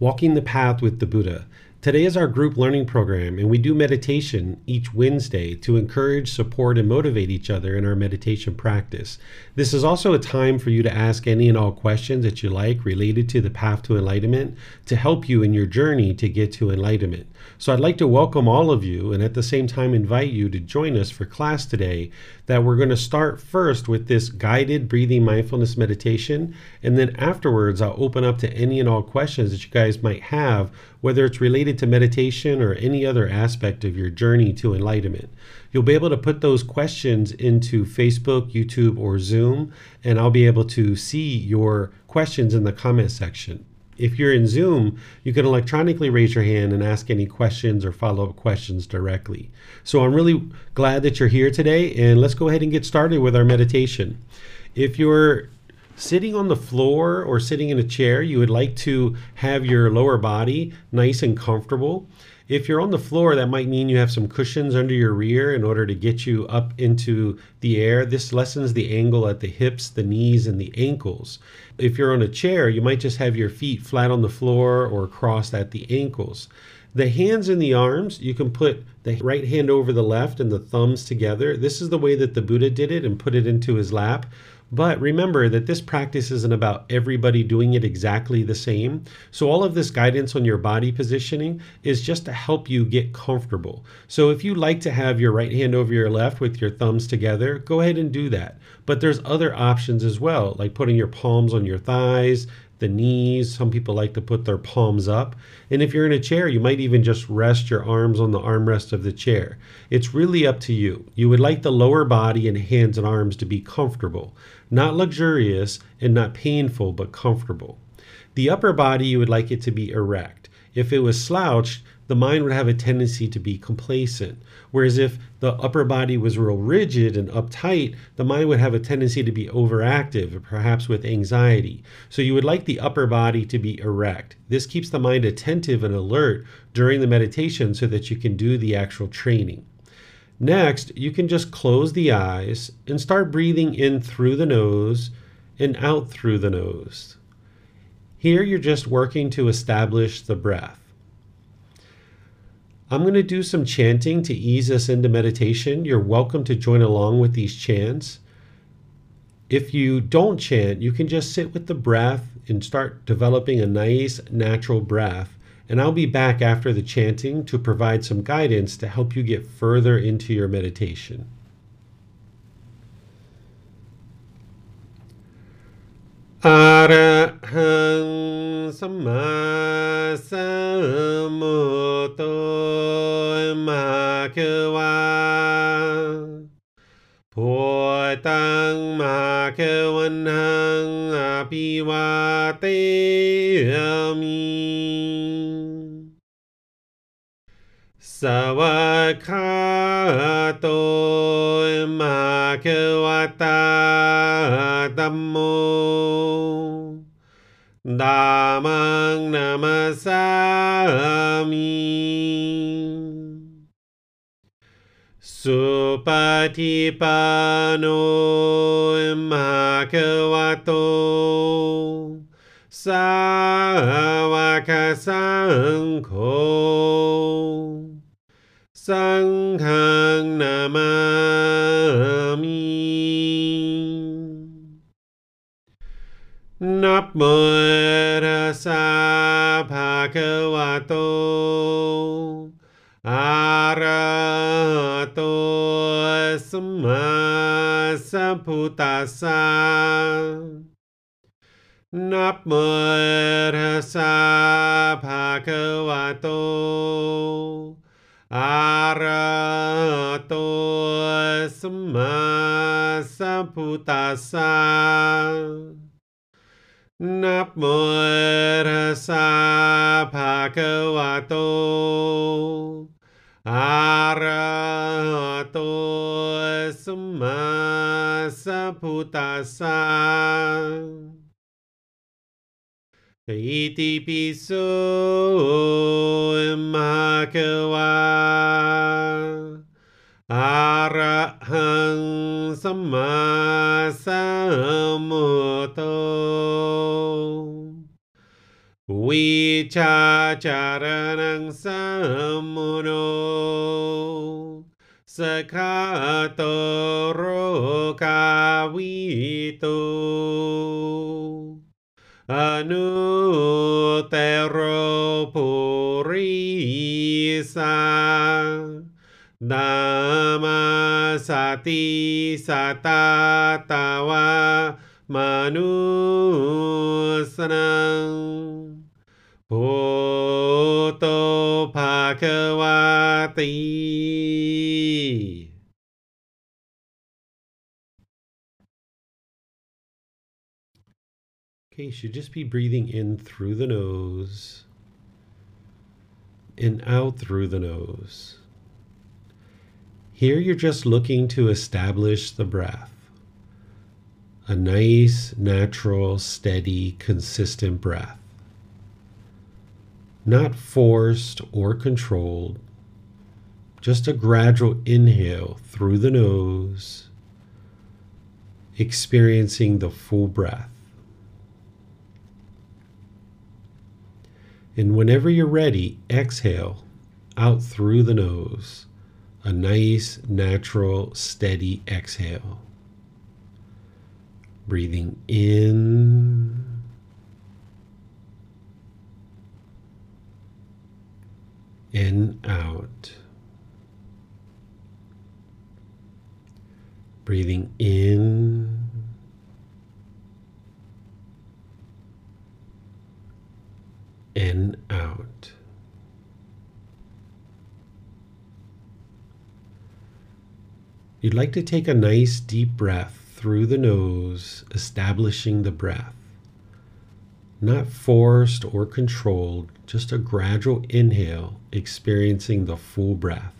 Walking the Path with the Buddha. Today is our group learning program, and we do meditation each Wednesday to encourage, support, and motivate each other in our meditation practice. This is also a time for you to ask any and all questions that you like related to the path to enlightenment to help you in your journey to get to enlightenment. So I'd like to welcome all of you and at the same time invite you to join us for class today. That we're going to start first with this guided breathing mindfulness meditation, and then afterwards, I'll open up to any and all questions that you guys might have whether it's related to meditation or any other aspect of your journey to enlightenment. You'll be able to put those questions into Facebook, YouTube, or Zoom, and I'll be able to see your questions in the comment section. If you're in Zoom, you can electronically raise your hand and ask any questions or follow up questions directly. So I'm really glad that you're here today, and let's go ahead and get started with our meditation. If you're sitting on the floor or sitting in a chair, you would like to have your lower body nice and comfortable. If you're on the floor, that might mean you have some cushions under your rear in order to get you up into the air. This lessens the angle at the hips, the knees, and the ankles. If you're on a chair, you might just have your feet flat on the floor or crossed at the ankles. The hands and the arms, you can put the right hand over the left and the thumbs together. This is the way that the Buddha did it and put it into his lap. But remember that this practice isn't about everybody doing it exactly the same. So, all of this guidance on your body positioning is just to help you get comfortable. So, if you like to have your right hand over your left with your thumbs together, go ahead and do that. But there's other options as well, like putting your palms on your thighs, the knees. Some people like to put their palms up. And if you're in a chair, you might even just rest your arms on the armrest of the chair. It's really up to you. You would like the lower body and hands and arms to be comfortable, not luxurious and not painful, but comfortable. The upper body, you would like it to be erect. If it was slouched, the mind would have a tendency to be complacent. Whereas if the upper body was real rigid and uptight, the mind would have a tendency to be overactive, perhaps with anxiety. So you would like the upper body to be erect. This keeps the mind attentive and alert during the meditation so that you can do the actual training. Next, you can just close the eyes and start breathing in through the nose and out through the nose. Here, you're just working to establish the breath. I'm going to do some chanting to ease us into meditation. You're welcome to join along with these chants. If you don't chant, you can just sit with the breath and start developing a nice natural breath. And I'll be back after the chanting to provide some guidance to help you get further into your meditation. อรหังสมมาสัมุตโธมาคือว่าพุทตังมาคือวันหังอภิวาเต สวะคาโตมาเกวตาตัมโมดามังนามาสามีสุปฏิปันโนมาเกวโตสาวกสังโฆ สังฆังนามามินับโมระสาภาควะโตอาระโตสมมาสัพพุตัสสะนับโมระสาภาควะโต arato sama saputasa namo rasa bhagavato. Arato sama saputasa Iti piso makawa arahang sama samuto no sakatrokawito. sekatoro kawito anu tero purisa Nama sati sata tawa manusnang Bhuto pakewati. Okay, you should just be breathing in through the nose and out through the nose. Here you're just looking to establish the breath. A nice, natural, steady, consistent breath. Not forced or controlled, just a gradual inhale through the nose, experiencing the full breath. And whenever you're ready, exhale out through the nose. A nice, natural, steady exhale. Breathing in and out. Breathing in and out. You'd like to take a nice deep breath through the nose, establishing the breath. Not forced or controlled, just a gradual inhale, experiencing the full breath.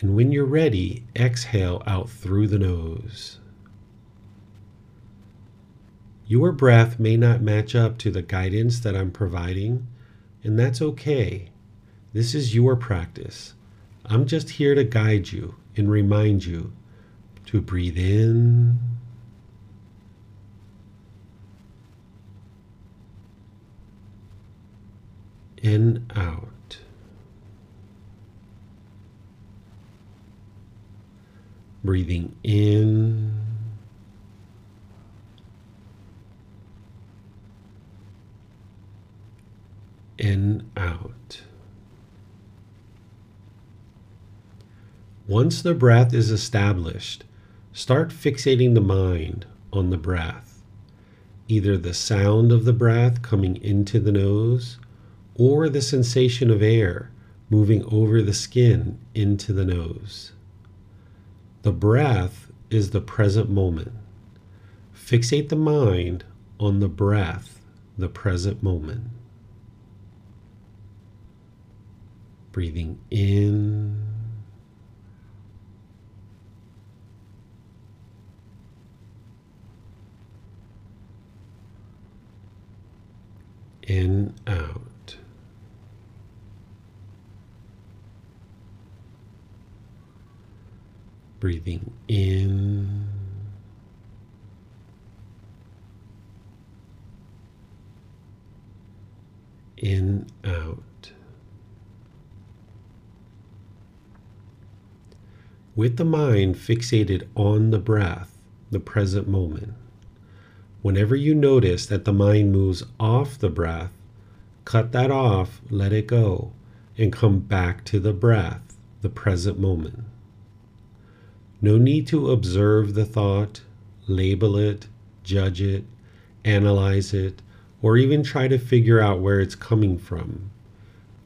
And when you're ready, exhale out through the nose. Your breath may not match up to the guidance that I'm providing, and that's okay. This is your practice. I'm just here to guide you and remind you to breathe in and out. Breathing in and out. Once the breath is established, start fixating the mind on the breath, either the sound of the breath coming into the nose or the sensation of air moving over the skin into the nose. The breath is the present moment. Fixate the mind on the breath, the present moment. Breathing in in, out. Breathing in. In, out. With the mind fixated on the breath, the present moment. Whenever you notice that the mind moves off the breath, cut that off, let it go, and come back to the breath, the present moment. No need to observe the thought, label it, judge it, analyze it, or even try to figure out where it's coming from.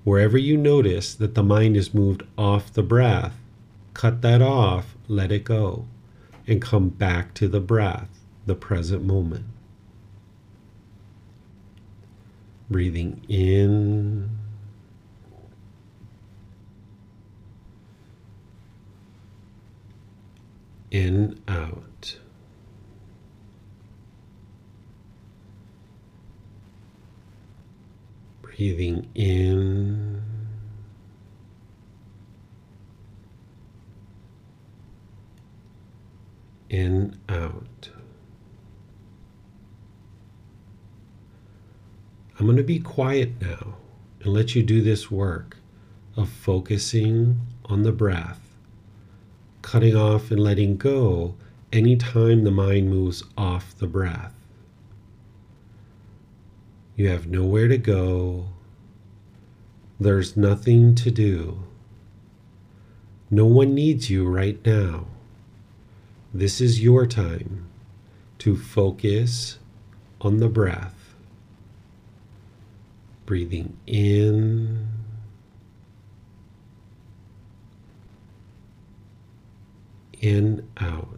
Wherever you notice that the mind is moved off the breath, cut that off, let it go, and come back to the breath, the present moment. Breathing in in, out. Breathing in. In, out. I'm going to be quiet now and let you do this work of focusing on the breath cutting off and letting go anytime the mind moves off the breath. You have nowhere to go. There's nothing to do. No one needs you right now. This is your time to focus on the breath. Breathing in in, out.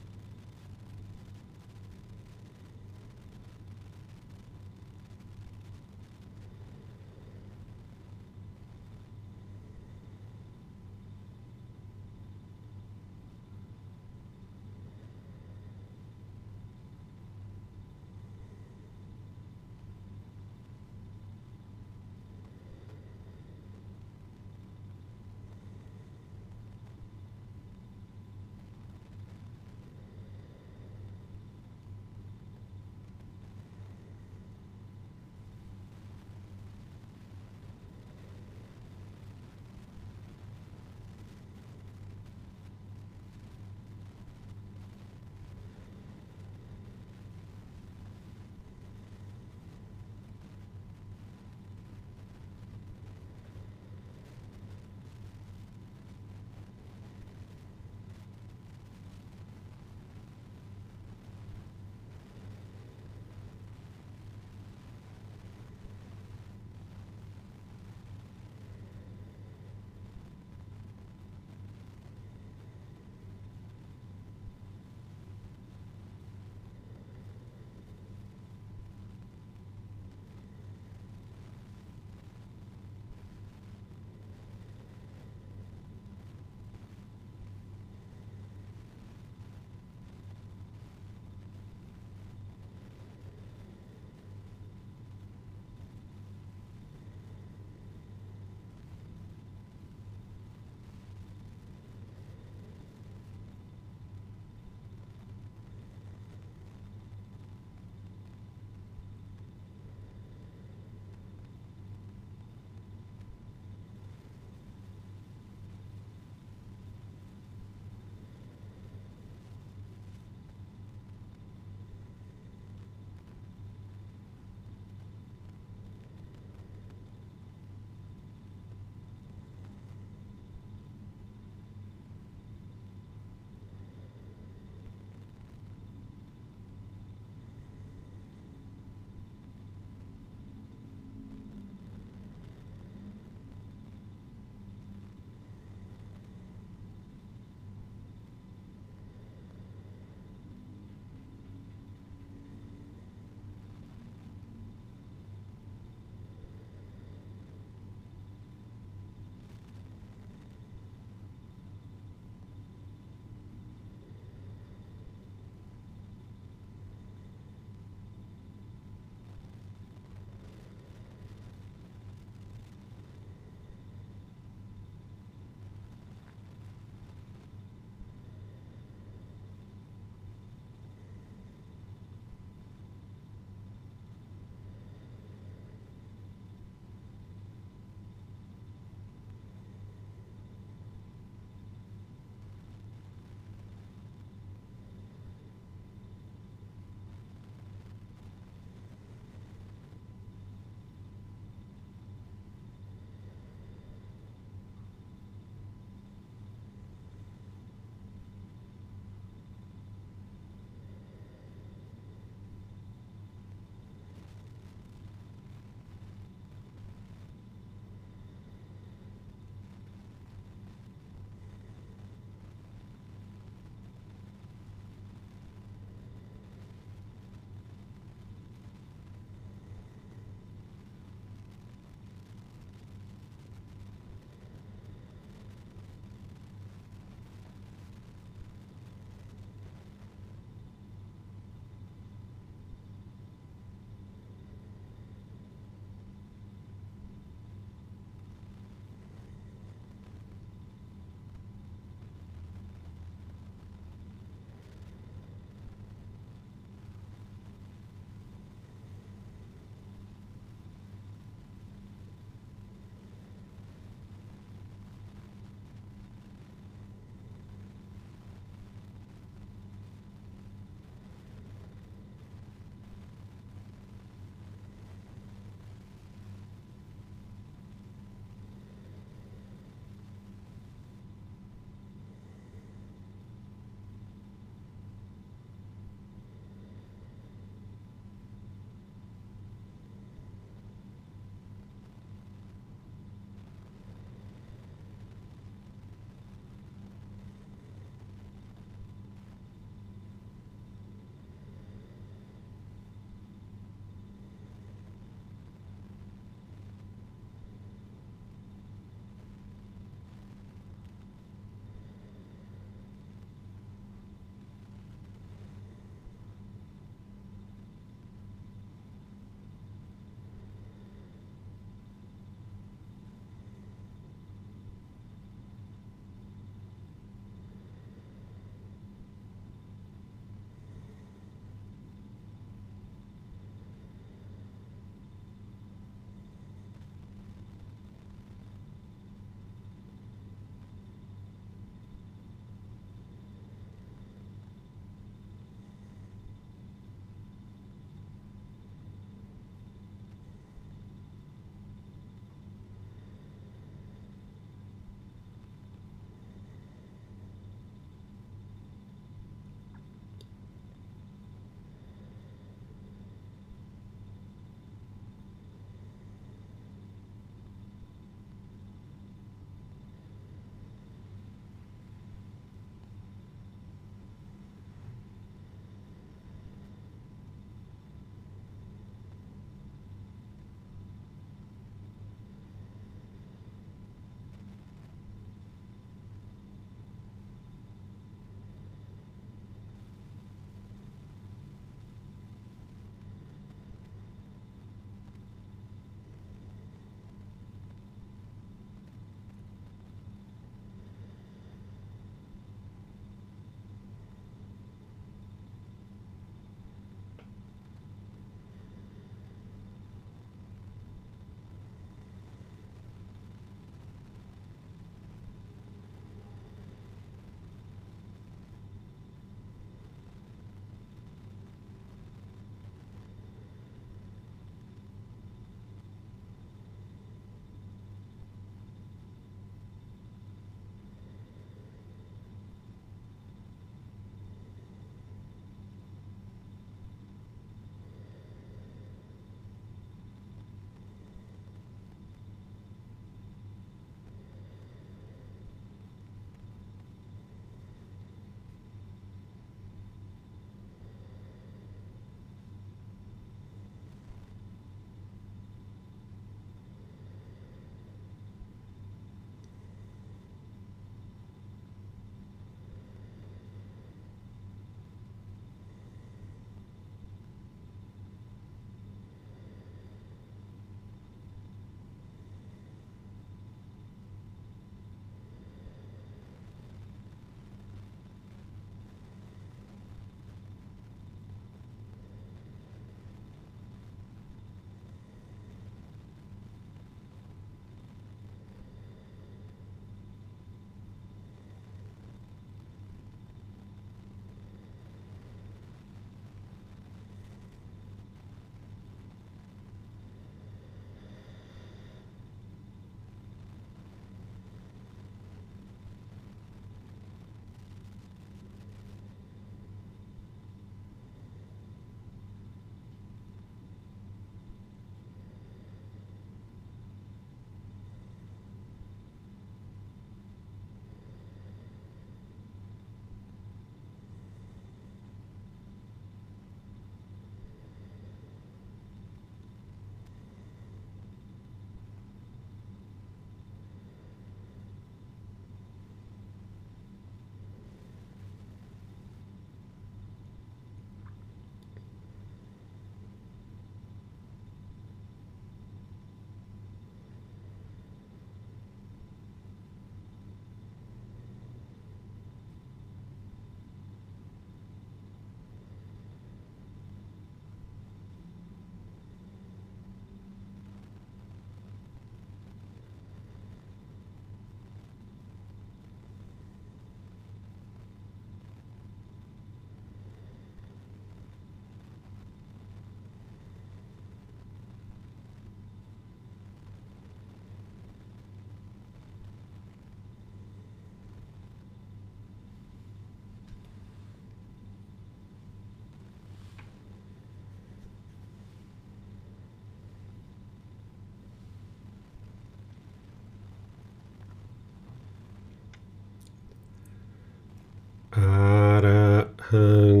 หัง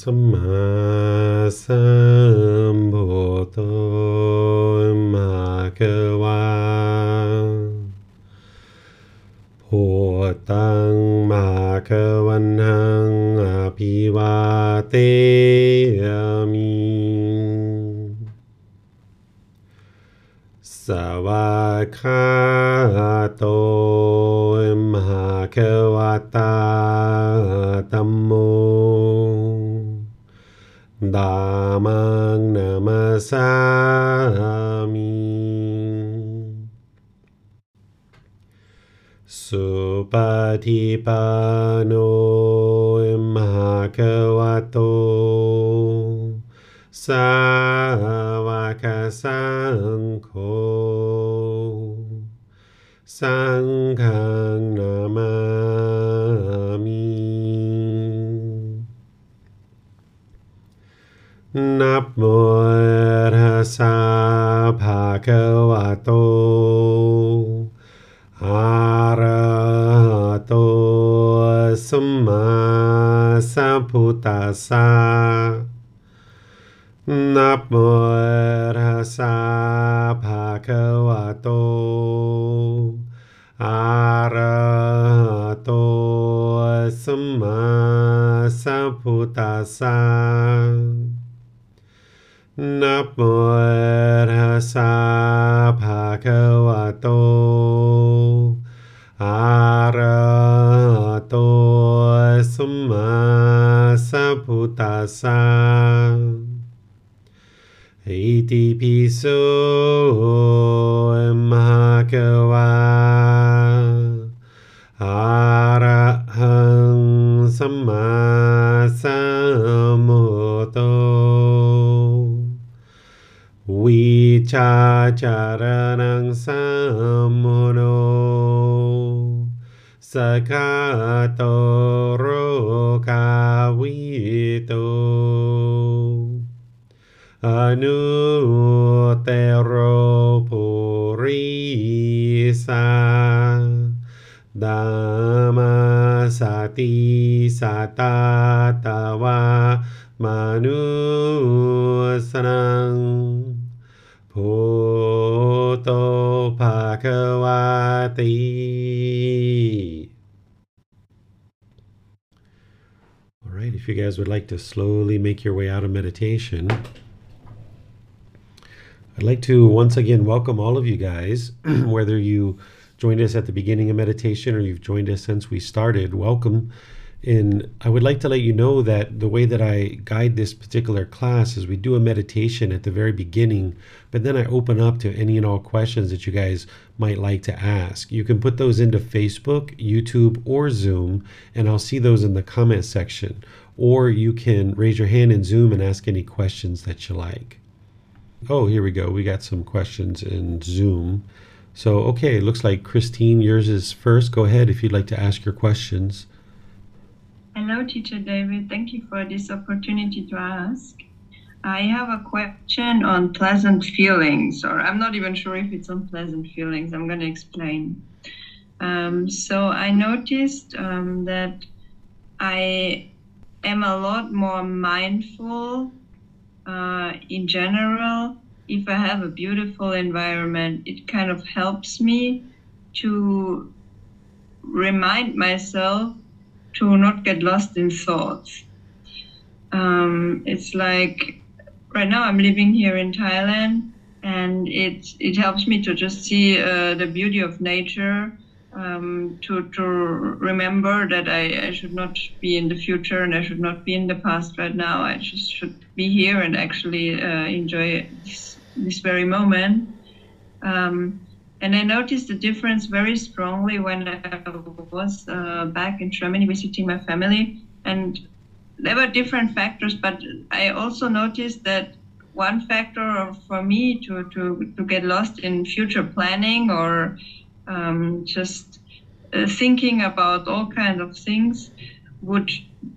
สัมมาสัมพุทโธมะคะวาพุตังมะคะวันหังอภิวาเต pano emhakawato sa พุทธัสสะนับโมทัสสะภะคะวะโตอะระหะโตสัมมาสัมพุทธัสสะนับโมทัสสะ sa iti piso moto arahang sammasambuddho vichacharanang sammuno sakha guys would like to slowly make your way out of meditation, I'd like to once again welcome all of you guys, whether you joined us at the beginning of meditation or you've joined us since we started. Welcome. And I would like to let you know that the way that I guide this particular class is we do a meditation at the very beginning, but then I open up to any and all questions that you guys might like to ask. You can put those into Facebook, YouTube, or Zoom, and I'll see those in the comment section. Or you can raise your hand in Zoom and ask any questions that you like. Oh, here we go. We got some questions in Zoom. So, okay, it looks like Christine, yours is first. Go ahead if you'd like to ask your questions. Hello, Teacher David. Thank you for this opportunity to ask. I have a question on pleasant feelings, or I'm not even sure if it's on pleasant feelings. I'm going to explain. Um, so, I noticed um, that I am a lot more mindful uh, in general. If I have a beautiful environment, it kind of helps me to remind myself to not get lost in thoughts. Um, it's like right now I'm living here in Thailand, and it it helps me to just see uh, the beauty of nature. Um, to to remember that I, I should not be in the future and I should not be in the past right now. I just should be here and actually uh, enjoy this, this very moment. Um, and I noticed the difference very strongly when I was uh, back in Germany visiting my family. And there were different factors, but I also noticed that one factor for me to, to, to get lost in future planning or um, just uh, thinking about all kinds of things would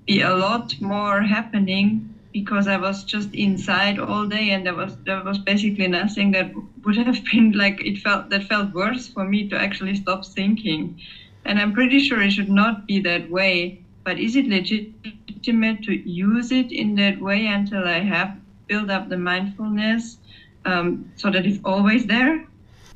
be a lot more happening because I was just inside all day and there was there was basically nothing that would have been like it felt that felt worse for me to actually stop thinking. And I'm pretty sure it should not be that way. but is it legitimate to use it in that way until I have built up the mindfulness um, so that it's always there?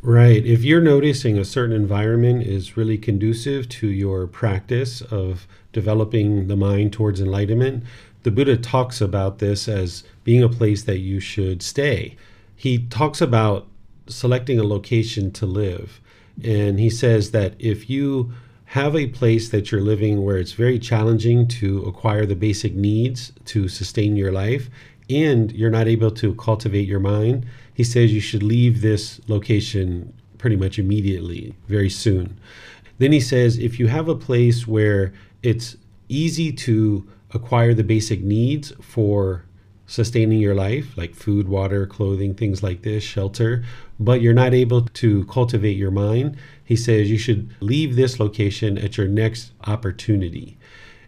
Right. If you're noticing a certain environment is really conducive to your practice of developing the mind towards enlightenment, the Buddha talks about this as being a place that you should stay. He talks about selecting a location to live. And he says that if you have a place that you're living where it's very challenging to acquire the basic needs to sustain your life, and you're not able to cultivate your mind, he says you should leave this location pretty much immediately, very soon. Then he says if you have a place where it's easy to acquire the basic needs for sustaining your life, like food, water, clothing, things like this, shelter, but you're not able to cultivate your mind, he says you should leave this location at your next opportunity.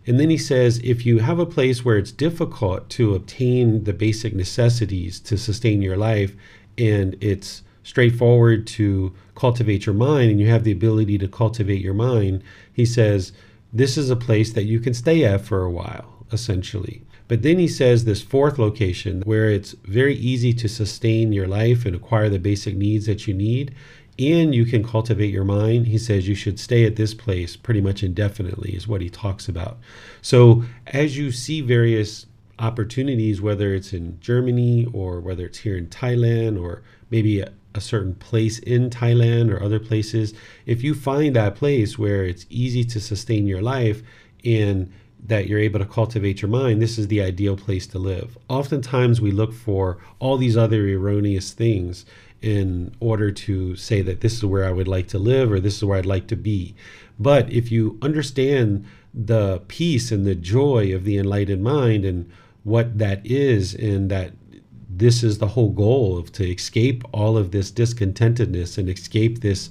And then he says if you have a place where it's difficult to obtain the basic necessities to sustain your life, and it's straightforward to cultivate your mind and you have the ability to cultivate your mind, he says this is a place that you can stay at for a while, essentially. But then he says this fourth location where it's very easy to sustain your life and acquire the basic needs that you need, and you can cultivate your mind. He says you should stay at this place pretty much indefinitely, is what he talks about. So as you see various opportunities, whether it's in Germany or whether it's here in Thailand or maybe a, a, certain place in Thailand or other places, if you find that place where it's easy to sustain your life and that you're able to cultivate your mind, this is the ideal place to live. Oftentimes, we look for all these other erroneous things in order to say that this is where I would like to live or this is where I'd like to be. But if you understand the peace and the joy of the enlightened mind and what that is and that this is the whole goal of to escape all of this discontentedness and escape this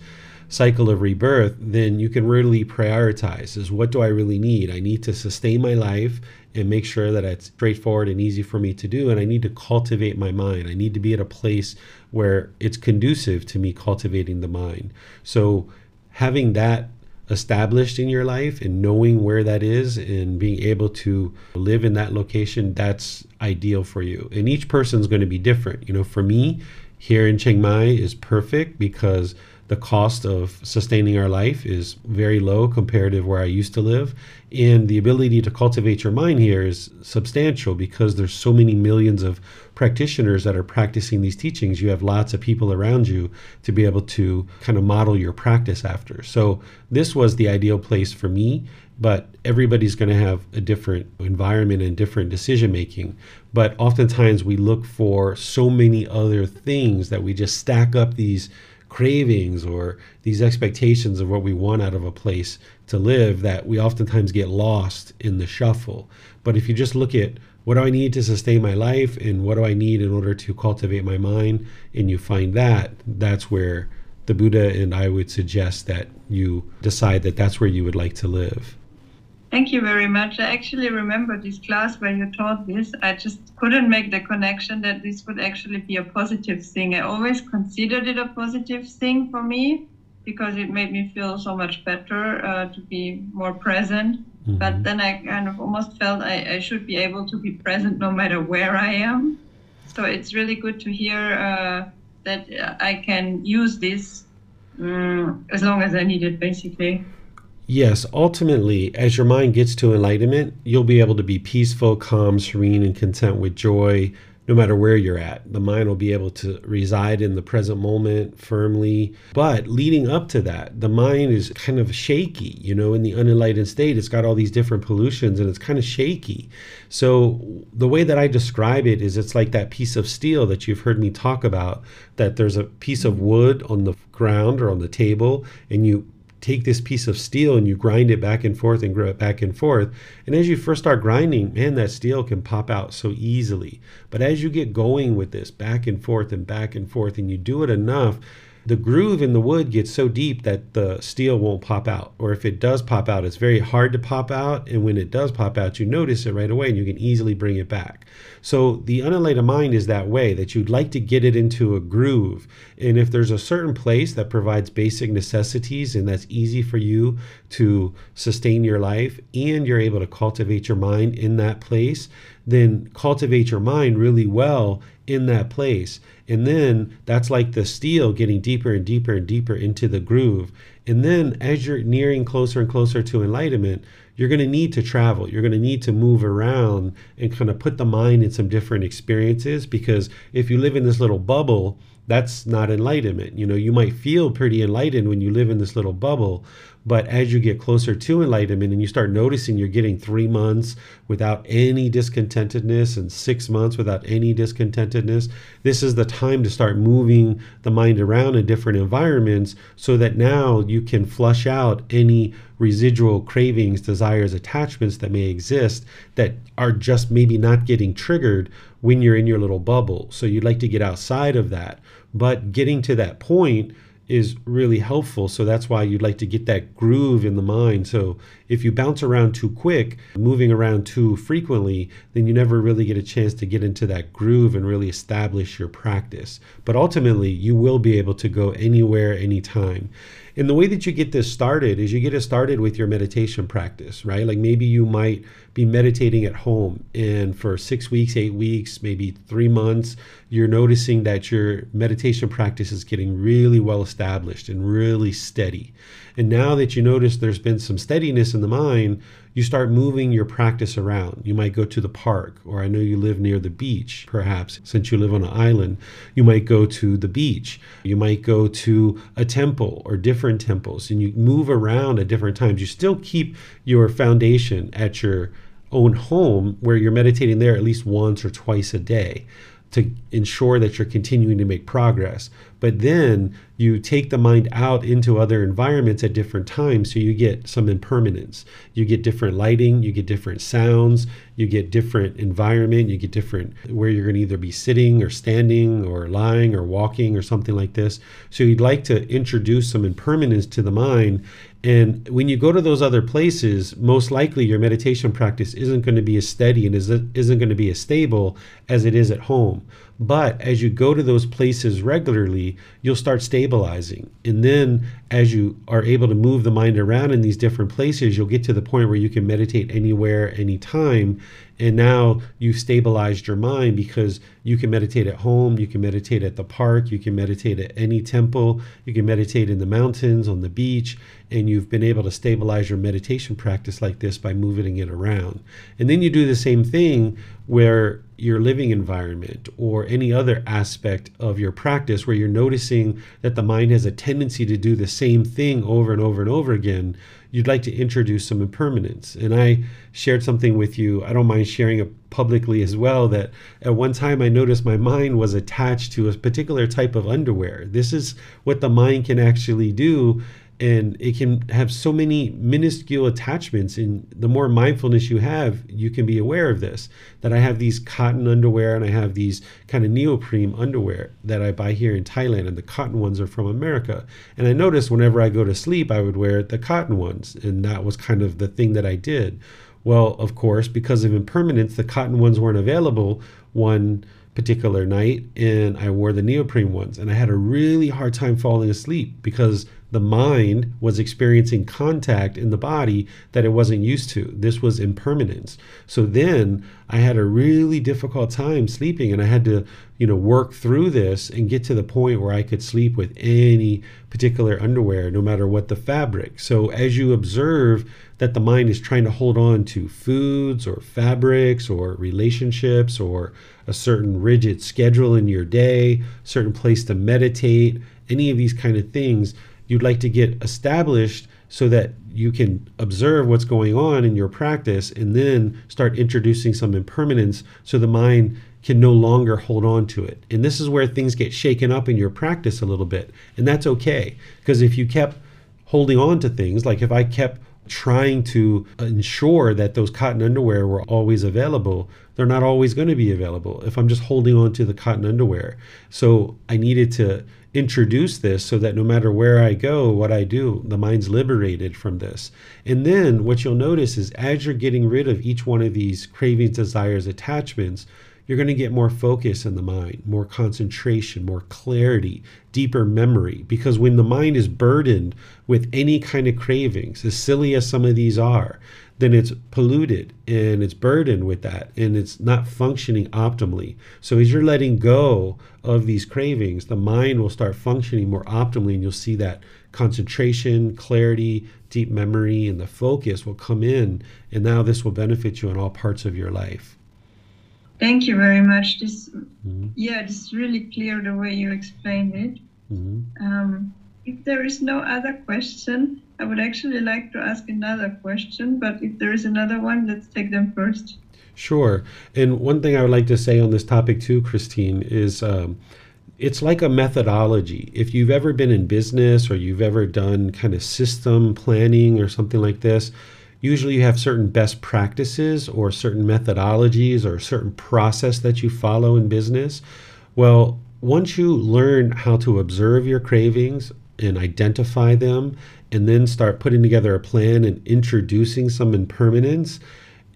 cycle of rebirth then you can really prioritize is what do i really need? I need to sustain my life and make sure that it's straightforward and easy for me to do and i need to cultivate my mind. I need to be at a place where it's conducive to me cultivating the mind. So having that established in your life and knowing where that is and being able to live in that location, that's ideal for you. And each person's going to be different. You know, for me, here in Chiang Mai is perfect because the cost of sustaining our life is very low compared to where I used to live. And the ability to cultivate your mind here is substantial because there's so many millions of practitioners that are practicing these teachings. You have lots of people around you to be able to kind of model your practice after. So this was the ideal place for me but everybody's going to have a different environment and different decision making. But oftentimes we look for so many other things that we just stack up these cravings or these expectations of what we want out of a place to live that we oftentimes get lost in the shuffle. But if you just look at what do I need to sustain my life and what do I need in order to cultivate my mind, and you find that, that's where the Buddha and I would suggest that you decide that that's where you would like to live. Thank you very much. I actually remember this class where you taught this. I just couldn't make the connection that this would actually be a positive thing. I always considered it a positive thing for me because it made me feel so much better uh, to be more present. Mm-hmm. But then I kind of almost felt I, I, should be able to be present no matter where I am. So it's really good to hear uh, that I can use this um, as long as I need it, basically. Yes, ultimately, as your mind gets to enlightenment, you'll be able to be peaceful, calm, serene, and content with joy no matter where you're at. The mind will be able to reside in the present moment firmly. But leading up to that, the mind is kind of shaky. You know, in the unenlightened state, it's got all these different pollutions and it's kind of shaky. So, the way that I describe it is it's like that piece of steel that you've heard me talk about that there's a piece of wood on the ground or on the table, and you take this piece of steel and you grind it back and forth and grow it back and forth. And as you first start grinding, man, that steel can pop out so easily. But as you get going with this back and forth and back and forth, and you do it enough, the groove in the wood gets so deep that the steel won't pop out. Or if it does pop out, it's very hard to pop out. And when it does pop out, you notice it right away and you can easily bring it back. So the unenlightened mind is that way that you'd like to get it into a groove. And if there's a certain place that provides basic necessities and that's easy for you to sustain your life and you're able to cultivate your mind in that place, then cultivate your mind really well in that place. And then that's like the steel getting deeper and deeper and deeper into the groove. And then as you're nearing closer and closer to enlightenment, you're going to need to travel. You're going to need to move around and kind of put the mind in some different experiences because if you live in this little bubble, that's not enlightenment. You know, you might feel pretty enlightened when you live in this little bubble, but as you get closer to enlightenment and you start noticing you're getting three months without any discontentedness and six months without any discontentedness, this is the time to start moving the mind around in different environments so that now you can flush out any residual cravings, desires, attachments that may exist that are just maybe not getting triggered when you're in your little bubble. So you'd like to get outside of that. But getting to that point, is really helpful. So that's why you'd like to get that groove in the mind. So if you bounce around too quick, moving around too frequently, then you never really get a chance to get into that groove and really establish your practice. But ultimately, you will be able to go anywhere, anytime. And the way that you get this started is you get it started with your meditation practice, right? Like maybe you might be meditating at home and for six weeks, eight weeks, maybe three months, you're noticing that your meditation practice is getting really well established and really steady. And now that you notice there's been some steadiness in the mind, you start moving your practice around. You might go to the park, or I know you live near the beach, perhaps, since you live on an island. You might go to the beach. You might go to a temple or different temples, and you move around at different times. You still keep your foundation at your own home where you're meditating there at least once or twice a day to ensure that you're continuing to make progress. But then you take the mind out into other environments at different times, so you get some impermanence. You get different lighting, you get different sounds, you get different environment, you get different where you're going to either be sitting or standing or lying or walking or something like this. So you'd like to introduce some impermanence to the mind and when you go to those other places, most likely your meditation practice isn't going to be as steady and isn't going to be as stable as it is at home. But as you go to those places regularly, you'll start stabilizing. And then as you are able to move the mind around in these different places, you'll get to the point where you can meditate anywhere, anytime. And now you've stabilized your mind because you can meditate at home, you can meditate at the park, you can meditate at any temple, you can meditate in the mountains, on the beach, and you've been able to stabilize your meditation practice like this by moving it around. And then you do the same thing where your living environment or any other aspect of your practice where you're noticing that the mind has a tendency to do the same thing over and over and over again, you'd like to introduce some impermanence. And I shared something with you, I don't mind sharing it publicly as well, that at one time I noticed my mind was attached to a particular type of underwear. This is what the mind can actually do and it can have so many minuscule attachments and the more mindfulness you have you can be aware of this that i have these cotton underwear and i have these kind of neoprene underwear that i buy here in thailand and the cotton ones are from america. And i noticed whenever i go to sleep i would wear the cotton ones and that was kind of the thing that i did. Well of course because of impermanence the cotton ones weren't available one particular night and I wore the neoprene ones and I had a really hard time falling asleep because the mind was experiencing contact in the body that it wasn't used to. This was impermanence. So then I had a really difficult time sleeping and I had to, you know, work through this and get to the point where I could sleep with any particular underwear, no matter what the fabric. So as you observe that the mind is trying to hold on to foods or fabrics or relationships or a certain rigid schedule in your day, certain place to meditate, any of these kind of things, you'd like to get established so that you can observe what's going on in your practice and then start introducing some impermanence so the mind can no longer hold on to it. And this is where things get shaken up in your practice a little bit. And that's okay. Because if you kept holding on to things, like if I kept trying to ensure that those cotton underwear were always available, they're not always going to be available if I'm just holding on to the cotton underwear. So I needed to introduce this so that no matter where I go, what I do, the mind's liberated from this. And then what you'll notice is as you're getting rid of each one of these cravings, desires, attachments, you're going to get more focus in the mind, more concentration, more clarity, deeper memory. Because when the mind is burdened with any kind of cravings, as silly as some of these are, then it's polluted and it's burdened with that and it's not functioning optimally. So as you're letting go of these cravings, the mind will start functioning more optimally and you'll see that concentration, clarity, deep memory, and the focus will come in. And now this will benefit you in all parts of your life. Thank you very much. This, mm-hmm. yeah, this really clear the way you explained it. Mm-hmm. Um, if there is no other question, I would actually like to ask another question, but if there is another one, let's take them first. Sure. And one thing I would like to say on this topic too, Christine, is um, it's like a methodology. If you've ever been in business or you've ever done kind of system planning or something like this, usually you have certain best practices or certain methodologies or a certain process that you follow in business. Well, once you learn how to observe your cravings and identify them and then start putting together a plan and introducing some impermanence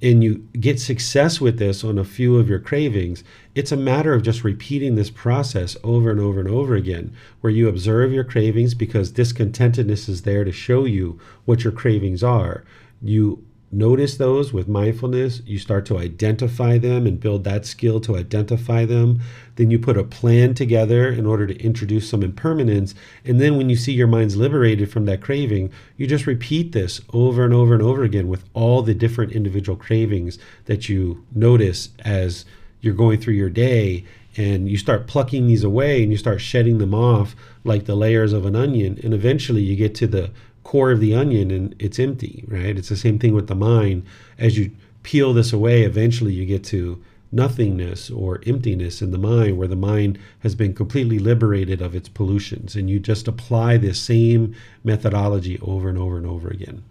and you get success with this on a few of your cravings, it's a matter of just repeating this process over and over and over again, where you observe your cravings because discontentedness is there to show you what your cravings are. You notice those with mindfulness, you start to identify them and build that skill to identify them. Then you put a plan together in order to introduce some impermanence. And then when you see your mind's liberated from that craving, you just repeat this over and over and over again with all the different individual cravings that you notice as you're going through your day. And you start plucking these away and you start shedding them off like the layers of an onion. And eventually you get to the core of the onion and it's empty, right? It's the same thing with the mind. As you peel this away, eventually you get to nothingness or emptiness in the mind where the mind has been completely liberated of its pollutions and you just apply this same methodology over and over and over again.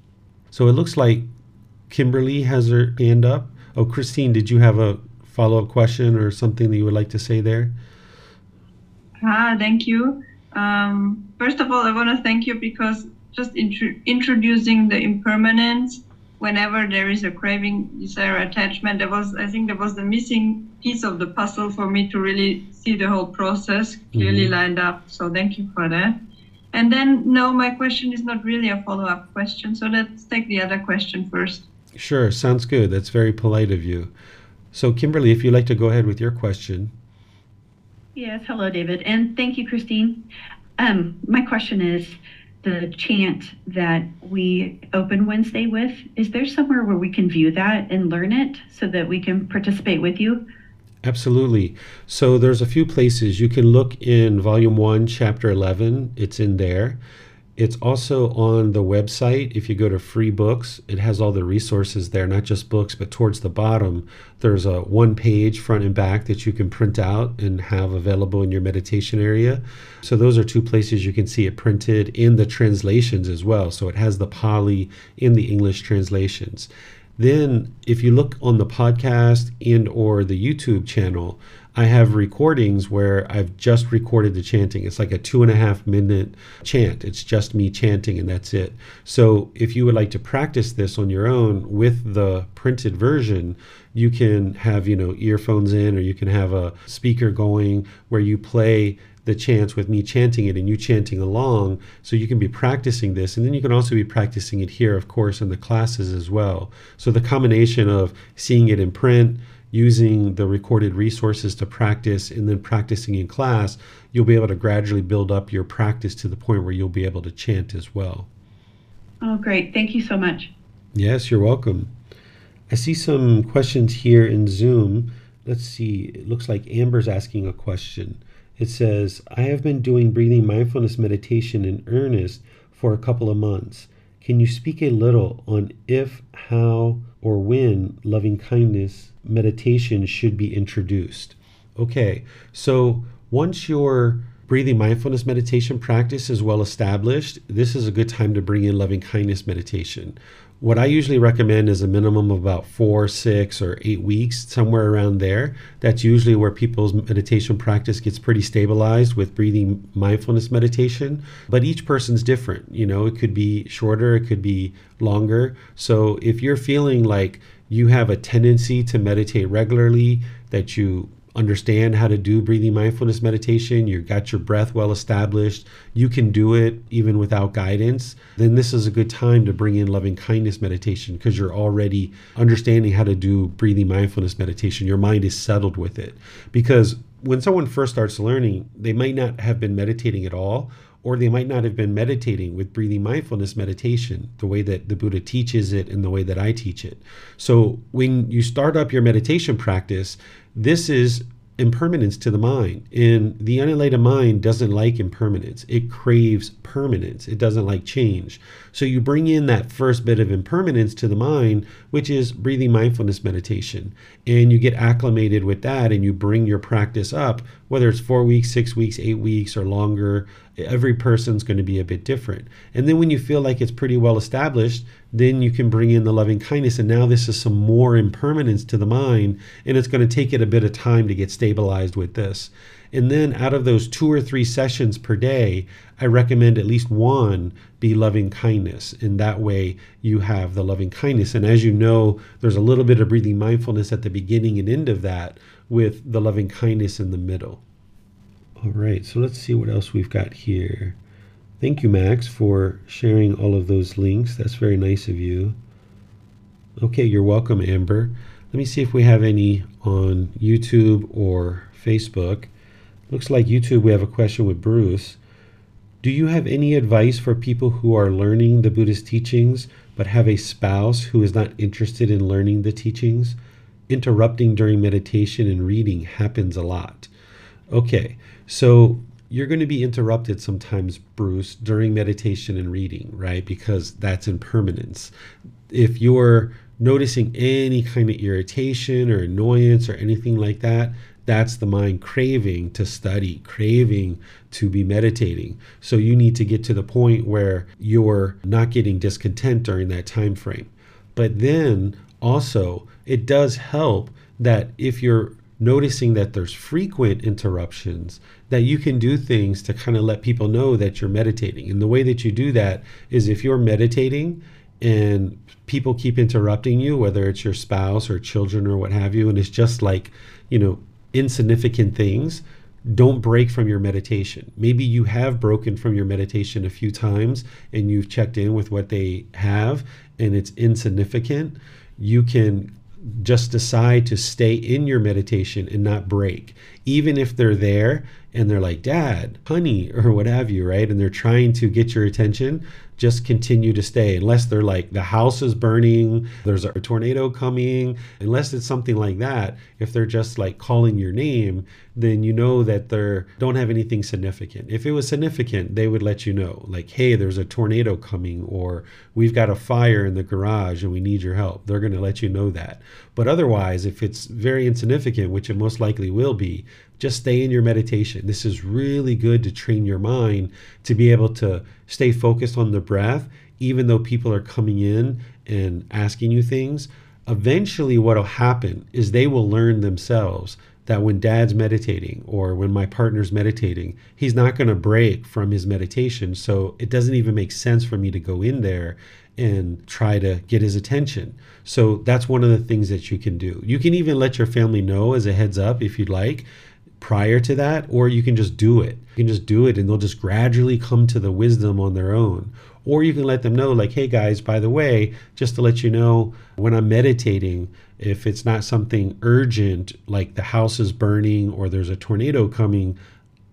So it looks like Kimberly has her hand up. Oh, Christine, did you have a follow-up question or something that you would like to say there? Ah, thank you. Um, first of all, I want to thank you because just intro- introducing the impermanence whenever there is a craving, desire, attachment. That was, I think, that was the missing piece of the puzzle for me to really see the whole process clearly mm-hmm. lined up. So thank you for that. And then, no, my question is not really a follow up question. So let's take the other question first. Sure, sounds good. That's very polite of you. So, Kimberly, if you'd like to go ahead with your question. Yes, hello, David. And thank you, Christine. Um, my question is the chant that we open Wednesday with, is there somewhere where we can view that and learn it so that we can participate with you? Absolutely. So there's a few places you can look in volume 1 chapter 11, it's in there. It's also on the website. If you go to free books, it has all the resources there, not just books, but towards the bottom, there's a one page front and back that you can print out and have available in your meditation area. So, those are two places you can see it printed in the translations as well. So, it has the Pali in the English translations. Then, if you look on the podcast and or the YouTube channel, I have recordings where I've just recorded the chanting. It's like a two and a half minute chant. It's just me chanting and that's it. So if you would like to practice this on your own with the printed version, you can have, you know, earphones in or you can have a speaker going where you play the chants with me chanting it and you chanting along. So you can be practicing this. And then you can also be practicing it here, of course, in the classes as well. So the combination of seeing it in print, using the recorded resources to practice and then practicing in class, you'll be able to gradually build up your practice to the point where you'll be able to chant as well. Oh, great. Thank you so much. Yes, you're welcome. I see some questions here in Zoom. Let's see. It looks like Amber's asking a question. It says, I have been doing breathing mindfulness meditation in earnest for a couple of months. Can you speak a little on if, how, or when loving kindness meditation should be introduced. Okay, so once your breathing mindfulness meditation practice is well established, this is a good time to bring in loving kindness meditation. What I usually recommend is a minimum of about four, six, or eight weeks, somewhere around there. That's usually where people's meditation practice gets pretty stabilized with breathing mindfulness meditation. But each person's different. You know, it could be shorter, it could be longer. So if you're feeling like you have a tendency to meditate regularly, that you understand how to do breathing mindfulness meditation, you've got your breath well established, you can do it even without guidance, then this is a good time to bring in loving kindness meditation because you're already understanding how to do breathing mindfulness meditation. Your mind is settled with it. Because when someone first starts learning, they might not have been meditating at all or they might not have been meditating with breathing mindfulness meditation the way that the Buddha teaches it and the way that I teach it. So when you start up your meditation practice, this is impermanence to the mind. And the unenlightened mind doesn't like impermanence. It craves permanence. It doesn't like change. So you bring in that first bit of impermanence to the mind, which is breathing mindfulness meditation. And you get acclimated with that and you bring your practice up, whether it's four weeks, six weeks, eight weeks, or longer. Every person's going to be a bit different. And then when you feel like it's pretty well established, then you can bring in the loving kindness. And now this is some more impermanence to the mind. And it's going to take it a bit of time to get stabilized with this. And then out of those two or three sessions per day, I recommend at least one be loving kindness. In that way, you have the loving kindness. And as you know, there's a little bit of breathing mindfulness at the beginning and end of that with the loving kindness in the middle. All right, so let's see what else we've got here. Thank you, Max, for sharing all of those links. That's very nice of you. Okay, you're welcome, Amber. Let me see if we have any on YouTube or Facebook. Looks like YouTube, we have a question with Bruce. Do you have any advice for people who are learning the Buddhist teachings but have a spouse who is not interested in learning the teachings? Interrupting during meditation and reading happens a lot. Okay, so you're going to be interrupted sometimes, Bruce, during meditation and reading, right? Because that's impermanence. If you're noticing any kind of irritation or annoyance or anything like that, that's the mind craving to study, craving to be meditating. So you need to get to the point where you're not getting discontent during that time frame. But then also, it does help that if you're noticing that there's frequent interruptions, that you can do things to kind of let people know that you're meditating. And the way that you do that is if you're meditating and people keep interrupting you, whether it's your spouse or children or what have you, and it's just like, you know, insignificant things, don't break from your meditation. Maybe you have broken from your meditation a few times and you've checked in with what they have and it's insignificant. You can just decide to stay in your meditation and not break. Even if they're there and they're like, Dad, honey, or what have you, right? And they're trying to get your attention, just continue to stay unless they're like the house is burning, there's a tornado coming, unless it's something like that. If they're just like calling your name, then you know that they don't have anything significant. If it was significant, they would let you know, like, hey, there's a tornado coming, or we've got a fire in the garage and we need your help. They're going to let you know that. But otherwise, if it's very insignificant, which it most likely will be, just stay in your meditation. This is really good to train your mind to be able to stay focused on the breath, even though people are coming in and asking you things. Eventually, what will happen is they will learn themselves that when dad's meditating or when my partner's meditating, he's not going to break from his meditation. So it doesn't even make sense for me to go in there and try to get his attention. So that's one of the things that you can do. You can even let your family know as a heads up if you'd like prior to that, or you can just do it. You can just do it and they'll just gradually come to the wisdom on their own. Or you can let them know, like, hey guys, by the way, just to let you know, when I'm meditating, if it's not something urgent, like the house is burning or there's a tornado coming,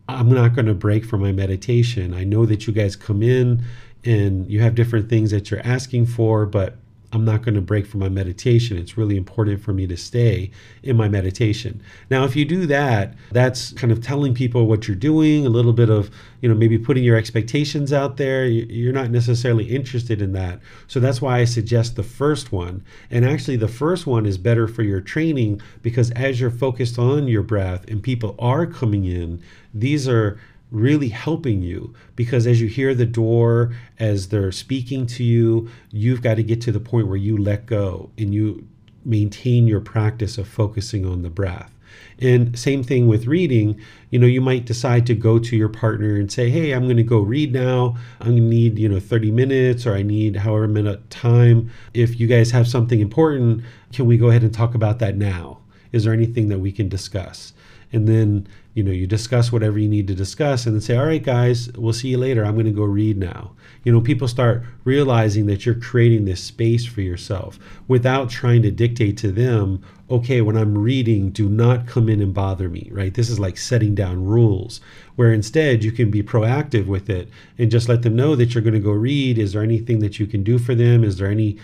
I'm not going to break from my meditation. I know that you guys come in and you have different things that you're asking for, but I'm not going to break from my meditation. It's really important for me to stay in my meditation. Now, if you do that, that's kind of telling people what you're doing, a little bit of, you know, maybe putting your expectations out there. You're not necessarily interested in that. So that's why I suggest the first one. And actually, the first one is better for your training because as you're focused on your breath and people are coming in, these are really helping you because as you hear the door as they're speaking to you you've got to get to the point where you let go and you maintain your practice of focusing on the breath. And same thing with reading you know you might decide to go to your partner and say hey i'm going to go read now. I'm going to need you know 30 minutes or i need however minute time. If you guys have something important can we go ahead and talk about that now? Is there anything that we can discuss? And then you know you discuss whatever you need to discuss and then say all right guys we'll see you later. I'm going to go read now. You know people start realizing that you're creating this space for yourself without trying to dictate to them okay when i'm reading do not come in and bother me right? This is like setting down rules where instead you can be proactive with it and just let them know that you're going to go read. Is there anything that you can do for them? Is there any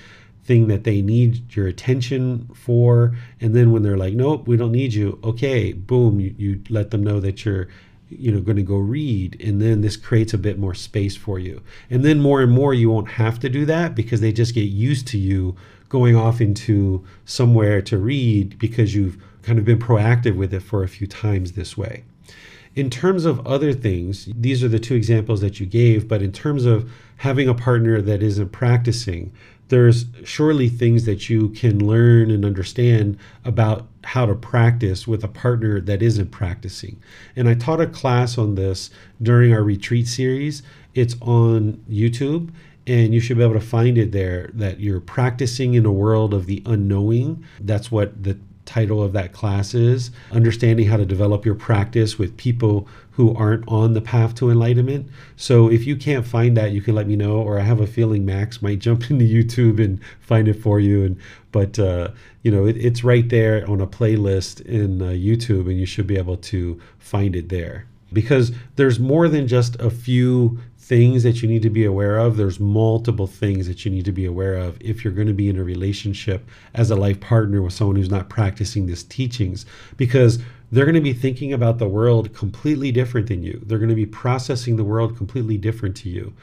thing that they need your attention for. And then when they're like nope we don't need you okay boom you, you let them know that you're you know going to go read. And then this creates a bit more space for you. And then more and more you won't have to do that because they just get used to you going off into somewhere to read because you've kind of been proactive with it for a few times this way. In terms of other things these are the two examples that you gave but in terms of having a partner that isn't practicing there's surely things that you can learn and understand about how to practice with a partner that isn't practicing. And I taught a class on this during our retreat series. It's on YouTube, and you should be able to find it there that you're practicing in a world of the unknowing. That's what the title of that class is understanding how to develop your practice with people who aren't on the path to enlightenment. So if you can't find that, you can let me know, or I have a feeling Max might jump into YouTube and find it for you. And but uh, you know it, it's right there on a playlist in uh, YouTube, and you should be able to find it there because there's more than just a few things that you need to be aware of. There's multiple things that you need to be aware of if you're going to be in a relationship as a life partner with someone who's not practicing these teachings because they're going to be thinking about the world completely different than you. They're going to be processing the world completely different to you.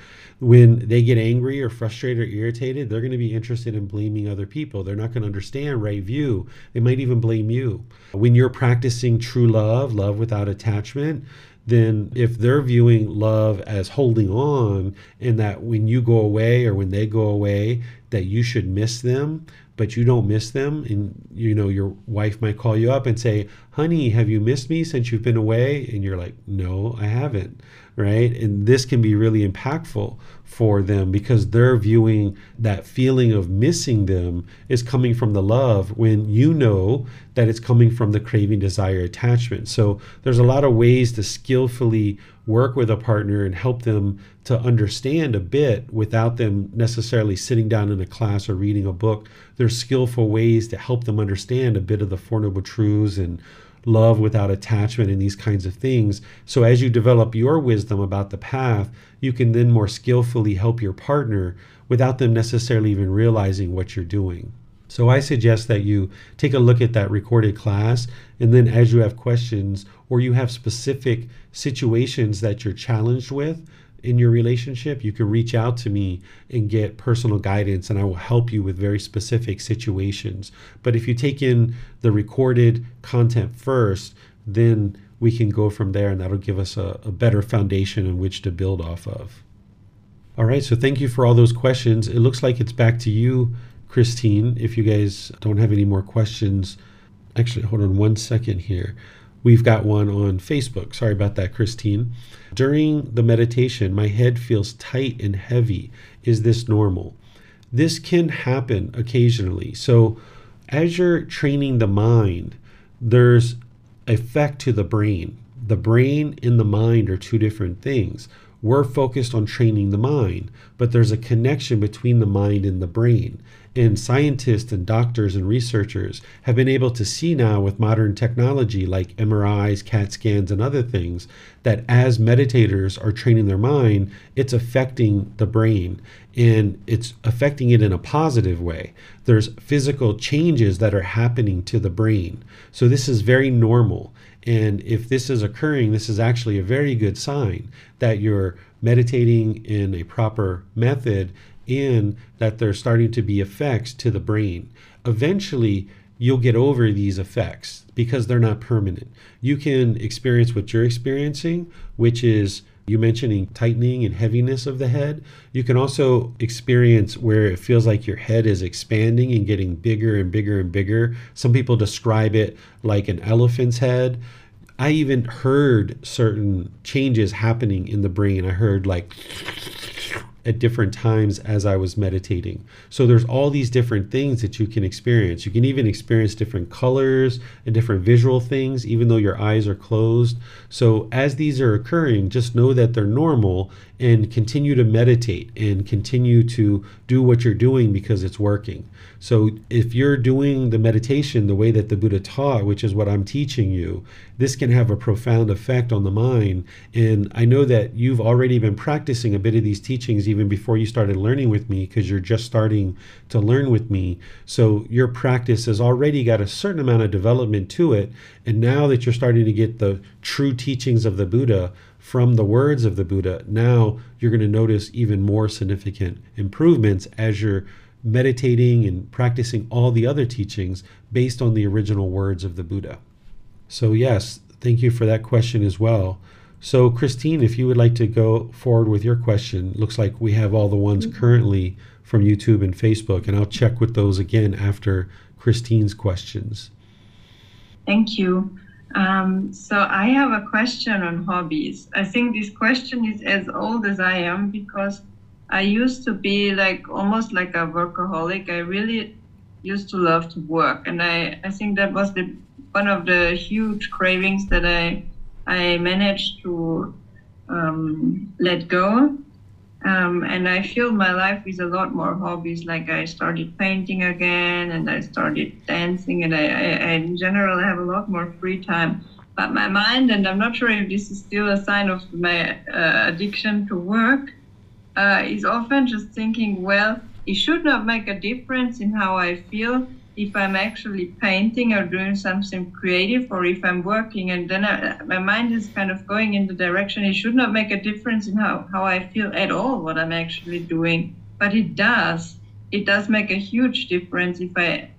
When they get angry or frustrated or irritated, they're going to be interested in blaming other people. They're not going to understand right view. They might even blame you. When you're practicing true love, love without attachment, then if they're viewing love as holding on and that when you go away or when they go away that you should miss them but you don't miss them and you know your wife might call you up and say honey have you missed me since you've been away? And you're like no i haven't right and this can be really impactful for them because they're viewing that feeling of missing them is coming from the love when you know that it's coming from the craving desire attachment so there's a lot of ways to skillfully work with a partner and help them to understand a bit without them necessarily sitting down in a class or reading a book. There's skillful ways to help them understand a bit of the Four Noble Truths and love without attachment and these kinds of things. So as you develop your wisdom about the path, you can then more skillfully help your partner without them necessarily even realizing what you're doing. So I suggest that you take a look at that recorded class and then as you have questions or you have specific situations that you're challenged with, in your relationship, you can reach out to me and get personal guidance, and I will help you with very specific situations. But if you take in the recorded content first, then we can go from there, and that'll give us a, a better foundation in which to build off of. All right, so thank you for all those questions. It looks like it's back to you, Christine. If you guys don't have any more questions, actually, hold on one second here. We've got one on Facebook. Sorry about that, Christine. During the meditation, my head feels tight and heavy. Is this normal? This can happen occasionally. So, as you're training the mind, there's effect to the brain. The brain and the mind are two different things. We're focused on training the mind, but there's a connection between the mind and the brain. And scientists and doctors and researchers have been able to see now with modern technology like MRIs, CAT scans, and other things that as meditators are training their mind, it's affecting the brain and it's affecting it in a positive way. There's physical changes that are happening to the brain. So this is very normal. And if this is occurring, this is actually a very good sign that you're meditating in a proper method and that there's starting to be effects to the brain. Eventually, you'll get over these effects because they're not permanent. You can experience what you're experiencing, which is you mentioning tightening and heaviness of the head. You can also experience where it feels like your head is expanding and getting bigger and bigger and bigger. Some people describe it like an elephant's head. I even heard certain changes happening in the brain. I heard like at different times as I was meditating. So there's all these different things that you can experience. You can even experience different colors and different visual things even though your eyes are closed. So as these are occurring, just know that they're normal and continue to meditate and continue to do what you're doing because it's working. So if you're doing the meditation the way that the Buddha taught, which is what I'm teaching you, this can have a profound effect on the mind. And I know that you've already been practicing a bit of these teachings even before you started learning with me because you're just starting to learn with me. So your practice has already got a certain amount of development to it. And now that you're starting to get the true teachings of the Buddha, from the words of the Buddha, now you're going to notice even more significant improvements as you're meditating and practicing all the other teachings based on the original words of the Buddha. So, yes, thank you for that question as well. So, Christine, if you would like to go forward with your question, looks like we have all the ones mm-hmm. currently from YouTube and Facebook, and I'll check with those again after Christine's questions. Thank you. Um, so I have a question on hobbies. I think this question is as old as I am because I used to be like almost like a workaholic. I really used to love to work, and I, I think that was the one of the huge cravings that I I managed to um, let go. Um, and I filled my life with a lot more hobbies. Like I started painting again, and I started dancing, and I, I, I in general have a lot more free time. But my mind, and I'm not sure if this is still a sign of my uh, addiction to work, uh, is often just thinking, well, it should not make a difference in how I feel if I'm actually painting or doing something creative or if I'm working. And then I, my mind is kind of going in the direction it should not make a difference in how, how I feel at all what I'm actually doing. But it does. It does make a huge difference if I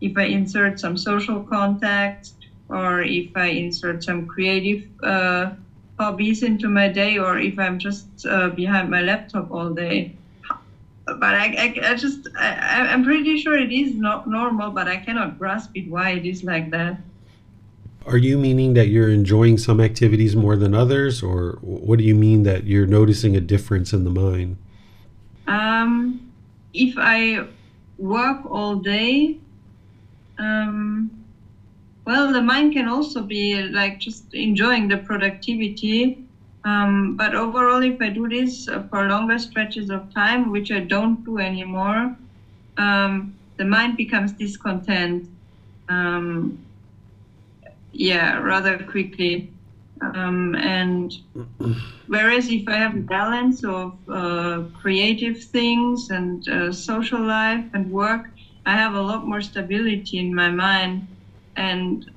if I insert some social contact or if I insert some creative uh, hobbies into my day or if I'm just uh, behind my laptop all day but I, I, I just I, I'm pretty sure it is not normal, but I cannot grasp it why it is like that. Are you meaning that you're enjoying some activities more than others, or what do you mean that you're noticing a difference in the mind? Um, if I work all day, um, well, the mind can also be like just enjoying the productivity um, but overall, if I do this uh, for longer stretches of time, which I don't do anymore, um, the mind becomes discontent. Um, yeah, rather quickly. Um, and whereas if I have a balance of uh, creative things and uh, social life and work, I have a lot more stability in my mind. And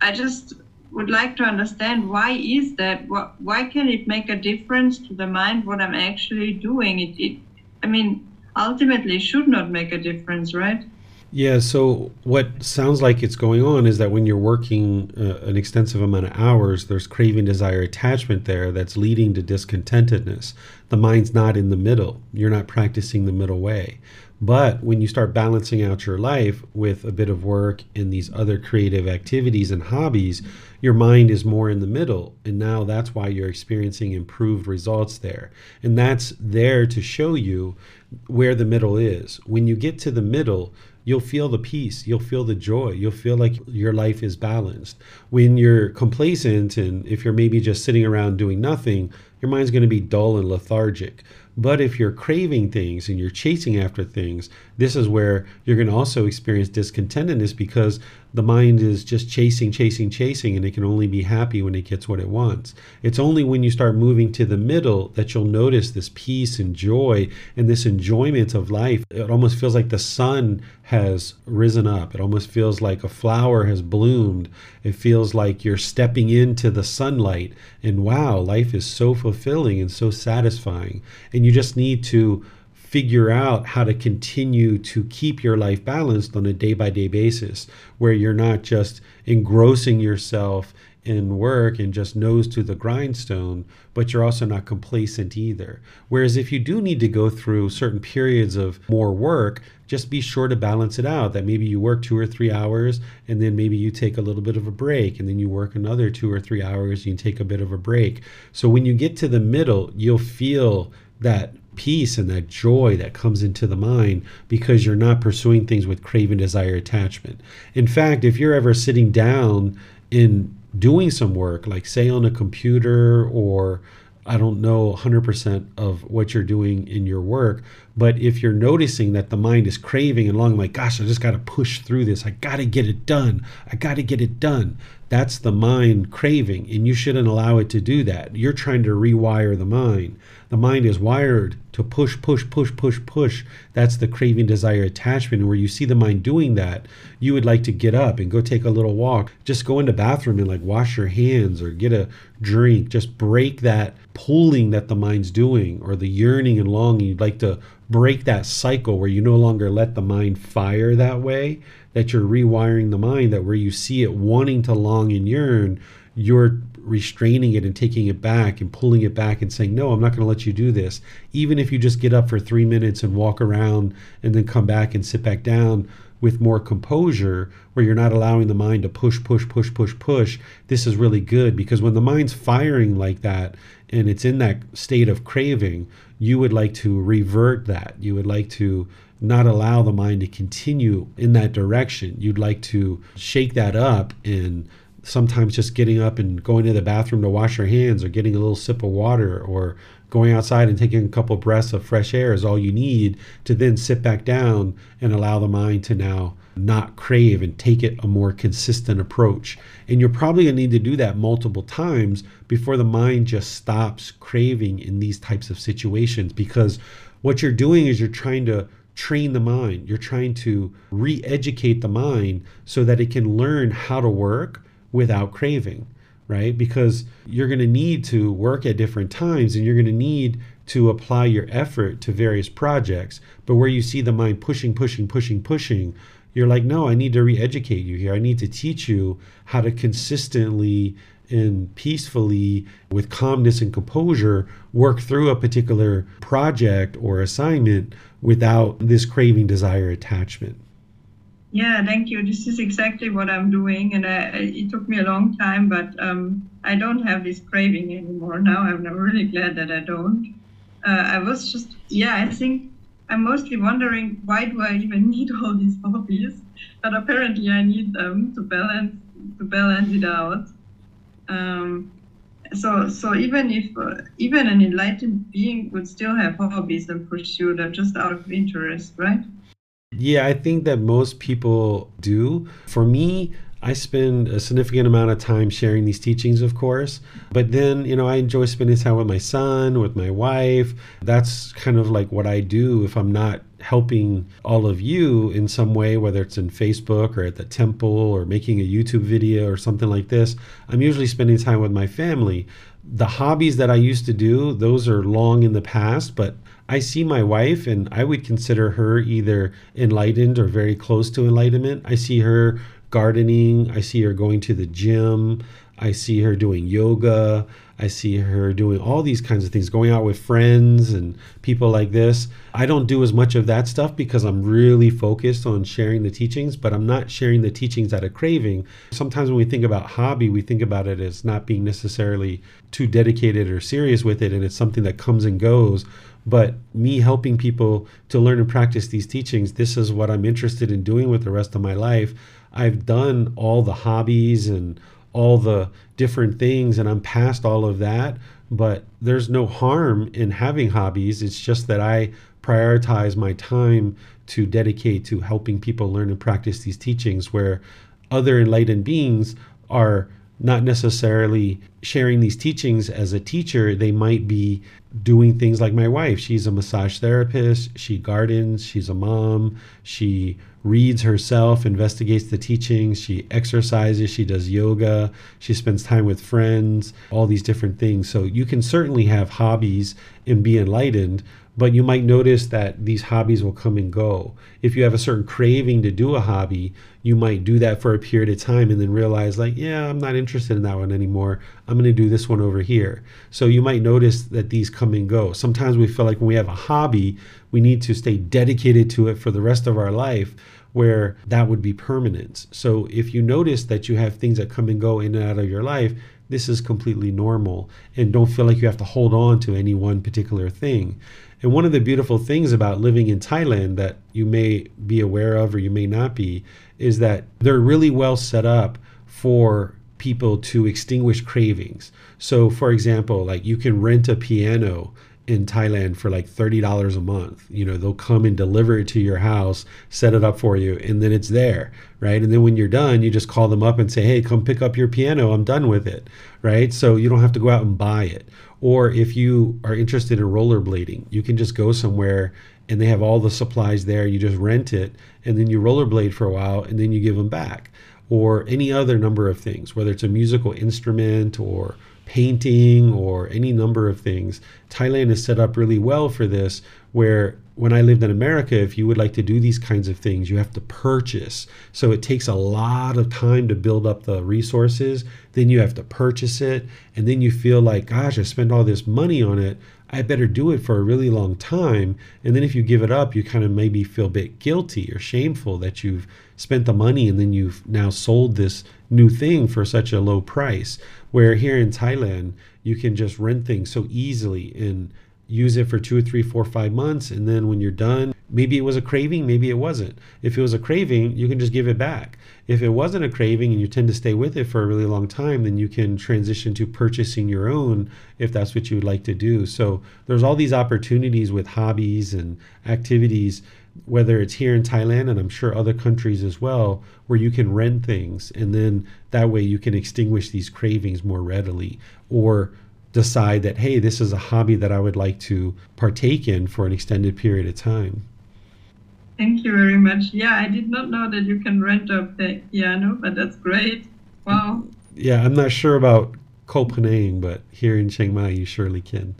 I just would like to understand why is that? Why can it make a difference to the mind what I'm actually doing? It, it I mean, ultimately should not make a difference, right? Yeah, so what sounds like it's going on is that when you're working uh, an extensive amount of hours, there's craving, desire, attachment there that's leading to discontentedness. The mind's not in the middle. You're not practicing the middle way. But when you start balancing out your life with a bit of work and these other creative activities and hobbies, your mind is more in the middle. And now that's why you're experiencing improved results there. And that's there to show you where the middle is. When you get to the middle, you'll feel the peace, you'll feel the joy, you'll feel like your life is balanced. When you're complacent and if you're maybe just sitting around doing nothing, your mind's going to be dull and lethargic. But if you're craving things and you're chasing after things, this is where you're going to also experience discontentedness because the mind is just chasing, chasing, chasing, and it can only be happy when it gets what it wants. It's only when you start moving to the middle that you'll notice this peace and joy and this enjoyment of life. It almost feels like the sun has risen up. It almost feels like a flower has bloomed. It feels like you're stepping into the sunlight. And wow, life is so fulfilling and so satisfying. And you just need to figure out how to continue to keep your life balanced on a day by day basis where you're not just engrossing yourself in work and just nose to the grindstone, but you're also not complacent either. Whereas if you do need to go through certain periods of more work, just be sure to balance it out. That maybe you work two or three hours and then maybe you take a little bit of a break and then you work another two or three hours and take a bit of a break. So when you get to the middle, you'll feel that peace and that joy that comes into the mind because you're not pursuing things with craving, desire, attachment. In fact, if you're ever sitting down in doing some work, like say on a computer or I don't know 100% of what you're doing in your work, but if you're noticing that the mind is craving and longing, like, gosh, I just got to push through this. I got to get it done. I got to get it done. That's the mind craving, and you shouldn't allow it to do that. You're trying to rewire the mind. The mind is wired to push, push, push, push, push. That's the craving, desire, attachment. And where you see the mind doing that, you would like to get up and go take a little walk. Just go in the bathroom and like wash your hands or get a drink. Just break that pulling that the mind's doing or the yearning and longing. You'd like to break that cycle where you no longer let the mind fire that way, that you're rewiring the mind, that where you see it wanting to long and yearn, you're restraining it and taking it back and pulling it back and saying, No, I'm not going to let you do this. Even if you just get up for three minutes and walk around and then come back and sit back down with more composure, where you're not allowing the mind to push, push, push, push, push, this is really good because when the mind's firing like that and it's in that state of craving, you would like to revert that. You would like to not allow the mind to continue in that direction. You'd like to shake that up and sometimes just getting up and going to the bathroom to wash your hands or getting a little sip of water or going outside and taking a couple breaths of fresh air is all you need to then sit back down and allow the mind to now not crave and take it a more consistent approach. And you're probably going to need to do that multiple times before the mind just stops craving in these types of situations because what you're doing is you're trying to train the mind. You're trying to re educate the mind so that it can learn how to work without craving, right? Because you're going to need to work at different times and you're going to need to apply your effort to various projects. But where you see the mind pushing, pushing, pushing, pushing, you're like, no, I need to re educate you here. I need to teach you how to consistently and peacefully, with calmness and composure, work through a particular project or assignment without this craving, desire, attachment. Yeah, thank you. This is exactly what I'm doing, and I, it took me a long time, but um, I don't have this craving anymore now. I'm really glad that I don't. Uh, I was just, yeah, I think I'm mostly wondering why do I even need all these hobbies? But apparently, I need them to balance to balance it out. Um, so, so even if uh, even an enlightened being would still have hobbies and pursue them just out of interest, right? Yeah, I think that most people do. For me, I spend a significant amount of time sharing these teachings, of course. But then, you know, I enjoy spending time with my son, with my wife. That's kind of like what I do if I'm not helping all of you in some way, whether it's in Facebook or at the temple or making a YouTube video or something like this. I'm usually spending time with my family. The hobbies that I used to do, those are long in the past, but I see my wife and I would consider her either enlightened or very close to enlightenment. I see her gardening, I see her going to the gym, I see her doing yoga, I see her doing all these kinds of things, going out with friends and people like this. I don't do as much of that stuff because I'm really focused on sharing the teachings, but I'm not sharing the teachings out of craving. Sometimes when we think about hobby, we think about it as not being necessarily too dedicated or serious with it, and it's something that comes and goes. But me helping people to learn and practice these teachings, this is what I'm interested in doing with the rest of my life. I've done all the hobbies and all the different things and I'm past all of that, but there's no harm in having hobbies. It's just that I prioritize my time to dedicate to helping people learn and practice these teachings where other enlightened beings are not necessarily sharing these teachings as a teacher. They might be doing things like my wife. She's a massage therapist, she gardens, she's a mom, she reads herself, investigates the teachings, she exercises, she does yoga, she spends time with friends, all these different things. So you can certainly have hobbies and be enlightened, but you might notice that these hobbies will come and go. If you have a certain craving to do a hobby, you might do that for a period of time and then realize, like, yeah, I'm not interested in that one anymore. I'm going to do this one over here. So you might notice that these come and go. Sometimes we feel like when we have a hobby, we need to stay dedicated to it for the rest of our life where that would be permanent. So if you notice that you have things that come and go in and out of your life, this is completely normal and don't feel like you have to hold on to any one particular thing. And one of the beautiful things about living in Thailand that you may be aware of or you may not be is that they're really well set up for people to extinguish cravings. So, for example, like you can rent a piano in Thailand for like $30 a month. You know, they'll come and deliver it to your house, set it up for you, and then it's there, right? And then when you're done, you just call them up and say, hey, come pick up your piano. I'm done with it, right? So you don't have to go out and buy it. Or if you are interested in rollerblading, you can just go somewhere and they have all the supplies there. You just rent it and then you rollerblade for a while and then you give them back. Or any other number of things, whether it's a musical instrument or painting or any number of things. Thailand is set up really well for this, where when I lived in America, if you would like to do these kinds of things, you have to purchase. So it takes a lot of time to build up the resources. Then you have to purchase it. And then you feel like, gosh, I spent all this money on it. I better do it for a really long time. And then if you give it up, you kind of maybe feel a bit guilty or shameful that you've spent the money and then you've now sold this new thing for such a low price. Where here in Thailand, you can just rent things so easily and use it for two or three, four, five months. And then when you're done, maybe it was a craving, maybe it wasn't. If it was a craving, you can just give it back. If it wasn't a craving and you tend to stay with it for a really long time, then you can transition to purchasing your own if that's what you would like to do. So there's all these opportunities with hobbies and activities whether it's here in Thailand and I'm sure other countries as well, where you can rent things and then that way you can extinguish these cravings more readily or decide that, hey, this is a hobby that I would like to partake in for an extended period of time. Thank you very much. Yeah, I did not know that you can rent a piano, but that's great. Wow. Yeah, I'm not sure about Koh but here in Chiang Mai, you surely can.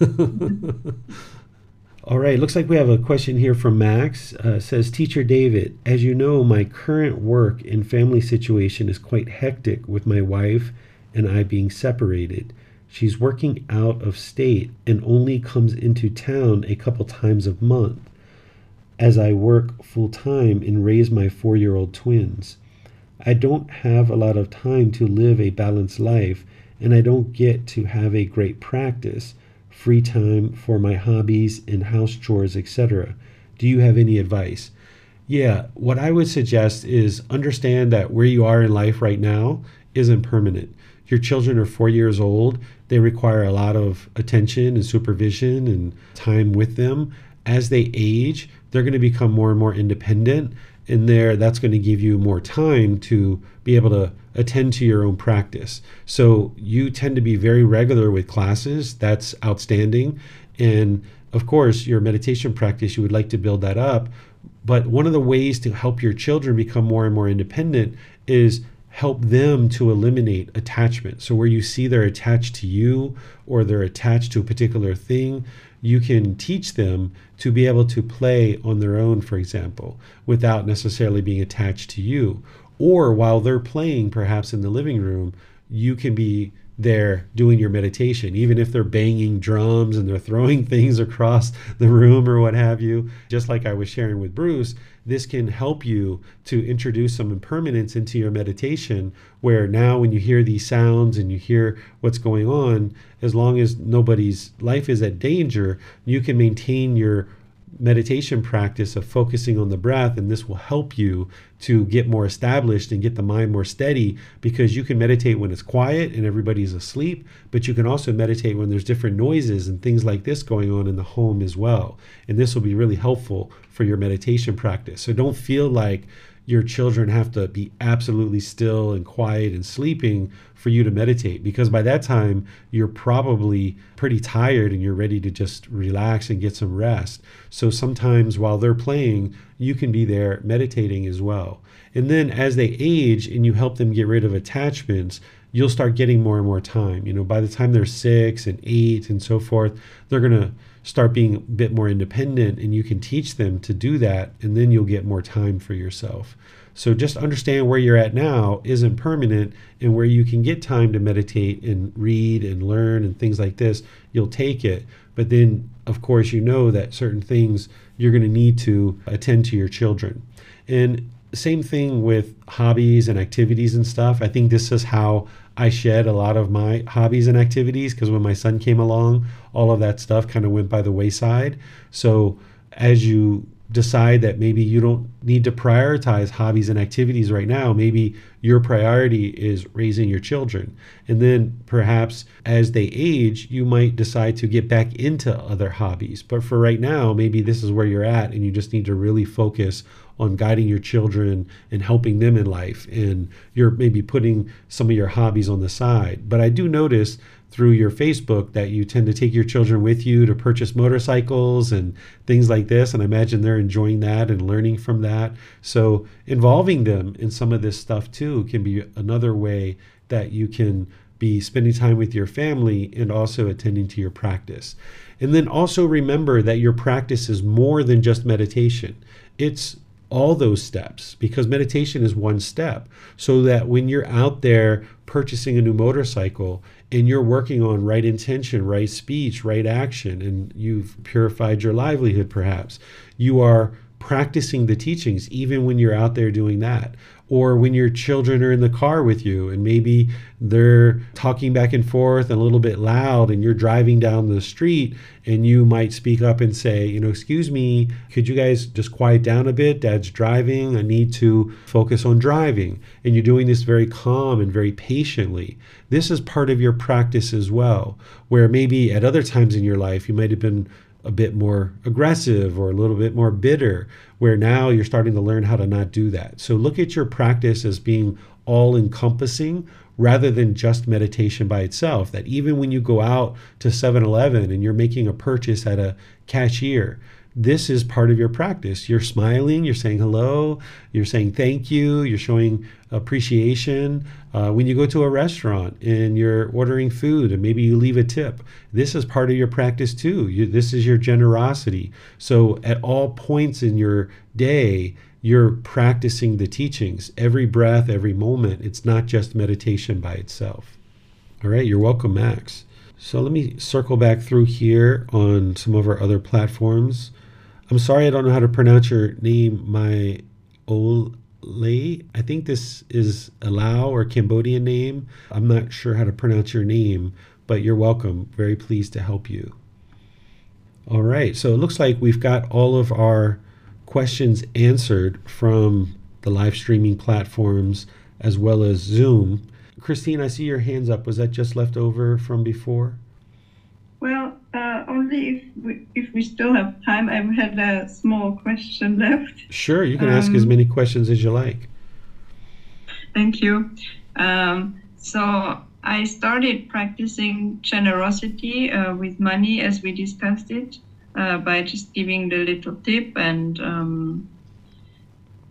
All right, looks like we have a question here from Max. Uh, says, Teacher David, as you know, my current work and family situation is quite hectic with my wife and I being separated. She's working out of state and only comes into town a couple times a month as I work full time and raise my four year old twins. I don't have a lot of time to live a balanced life and I don't get to have a great practice free time for my hobbies and house chores, etc. Do you have any advice? Yeah, what I would suggest is understand that where you are in life right now isn't permanent. Your children are four years old. They require a lot of attention and supervision and time with them. As they age, they're going to become more and more independent and there that's going to give you more time to be able to attend to your own practice. So you tend to be very regular with classes that's outstanding. And of course your meditation practice you would like to build that up. But one of the ways to help your children become more and more independent is help them to eliminate attachment. So, where you see they're attached to you or they're attached to a particular thing, you can teach them to be able to play on their own, for example, without necessarily being attached to you. Or while they're playing, perhaps in the living room, you can be there doing your meditation, even if they're banging drums and they're throwing things across the room or what have you. Just like I was sharing with Bruce, this can help you to introduce some impermanence into your meditation where now when you hear these sounds and you hear what's going on as long as nobody's life is at danger you can maintain your meditation practice of focusing on the breath, and this will help you to get more established and get the mind more steady because you can meditate when it's quiet and everybody's asleep, but you can also meditate when there's different noises and things like this going on in the home as well. And this will be really helpful for your meditation practice. So don't feel like your children have to be absolutely still and quiet and sleeping for you to meditate because by that time you're probably pretty tired and you're ready to just relax and get some rest. So sometimes while they're playing, you can be there meditating as well. And then as they age and you help them get rid of attachments, you'll start getting more and more time. You know, by the time they're six and eight and so forth, they're going to start being a bit more independent and you can teach them to do that and then you'll get more time for yourself. So just understand where you're at now isn't permanent and where you can get time to meditate and read and learn and things like this, you'll take it. But then, of course, you know that certain things you're going to need to attend to your children. And same thing with hobbies and activities and stuff. I think this is how I shed a lot of my hobbies and activities because when my son came along, all of that stuff kind of went by the wayside. So as you decide that maybe you don't need to prioritize hobbies and activities right now. Maybe your priority is raising your children. And then perhaps as they age, you might decide to get back into other hobbies. But for right now, maybe this is where you're at and you just need to really focus on guiding your children and helping them in life. And you're maybe putting some of your hobbies on the side. But I do notice through your Facebook that you tend to take your children with you to purchase motorcycles and things like this. And I imagine they're enjoying that and learning from that. So, involving them in some of this stuff too can be another way that you can be spending time with your family and also attending to your practice. And then also remember that your practice is more than just meditation. It's all those steps because meditation is one step. So that when you're out there purchasing a new motorcycle and you're working on right intention, right speech, right action, and you've purified your livelihood perhaps, you are practicing the teachings even when you're out there doing that or when your children are in the car with you and maybe they're talking back and forth and a little bit loud and you're driving down the street and you might speak up and say, you know, excuse me, could you guys just quiet down a bit? Dad's driving. I need to focus on driving. And you're doing this very calm and very patiently. This is part of your practice as well, where maybe at other times in your life you might have been a bit more aggressive or a little bit more bitter, where now you're starting to learn how to not do that. So look at your practice as being all encompassing rather than just meditation by itself. That even when you go out to 7 Eleven and you're making a purchase at a cashier, this is part of your practice. You're smiling, you're saying hello, you're saying thank you, you're showing appreciation. Uh, when you go to a restaurant and you're ordering food and maybe you leave a tip, this is part of your practice too. You, this is your generosity. So at all points in your day, you're practicing the teachings every breath, every moment. It's not just meditation by itself. All right, you're welcome, Max. So let me circle back through here on some of our other platforms. I'm sorry I don't know how to pronounce your name, my Ole. I think this is a Lao or Cambodian name. I'm not sure how to pronounce your name, but you're welcome. Very pleased to help you. All right, so it looks like we've got all of our questions answered from the live streaming platforms as well as Zoom. Christine, I see your hands up. Was that just left over from before? Well, uh, only if we, if we still have time. I had a small question left. Sure, you can um, ask as um, many questions as you like. Thank you. Um, so I started practicing generosity uh, with money as we discussed it uh, by just giving the little tip and um,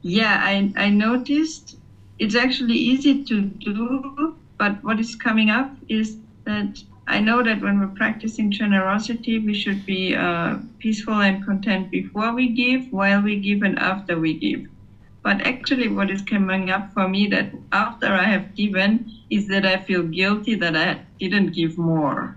yeah, I, I noticed it's actually easy to do, but what is coming up is that I know that when we're practicing generosity, we should be uh, peaceful and content before we give, while we give, and after we give. But actually, what is coming up for me that after I have given is that I feel guilty that I didn't give more.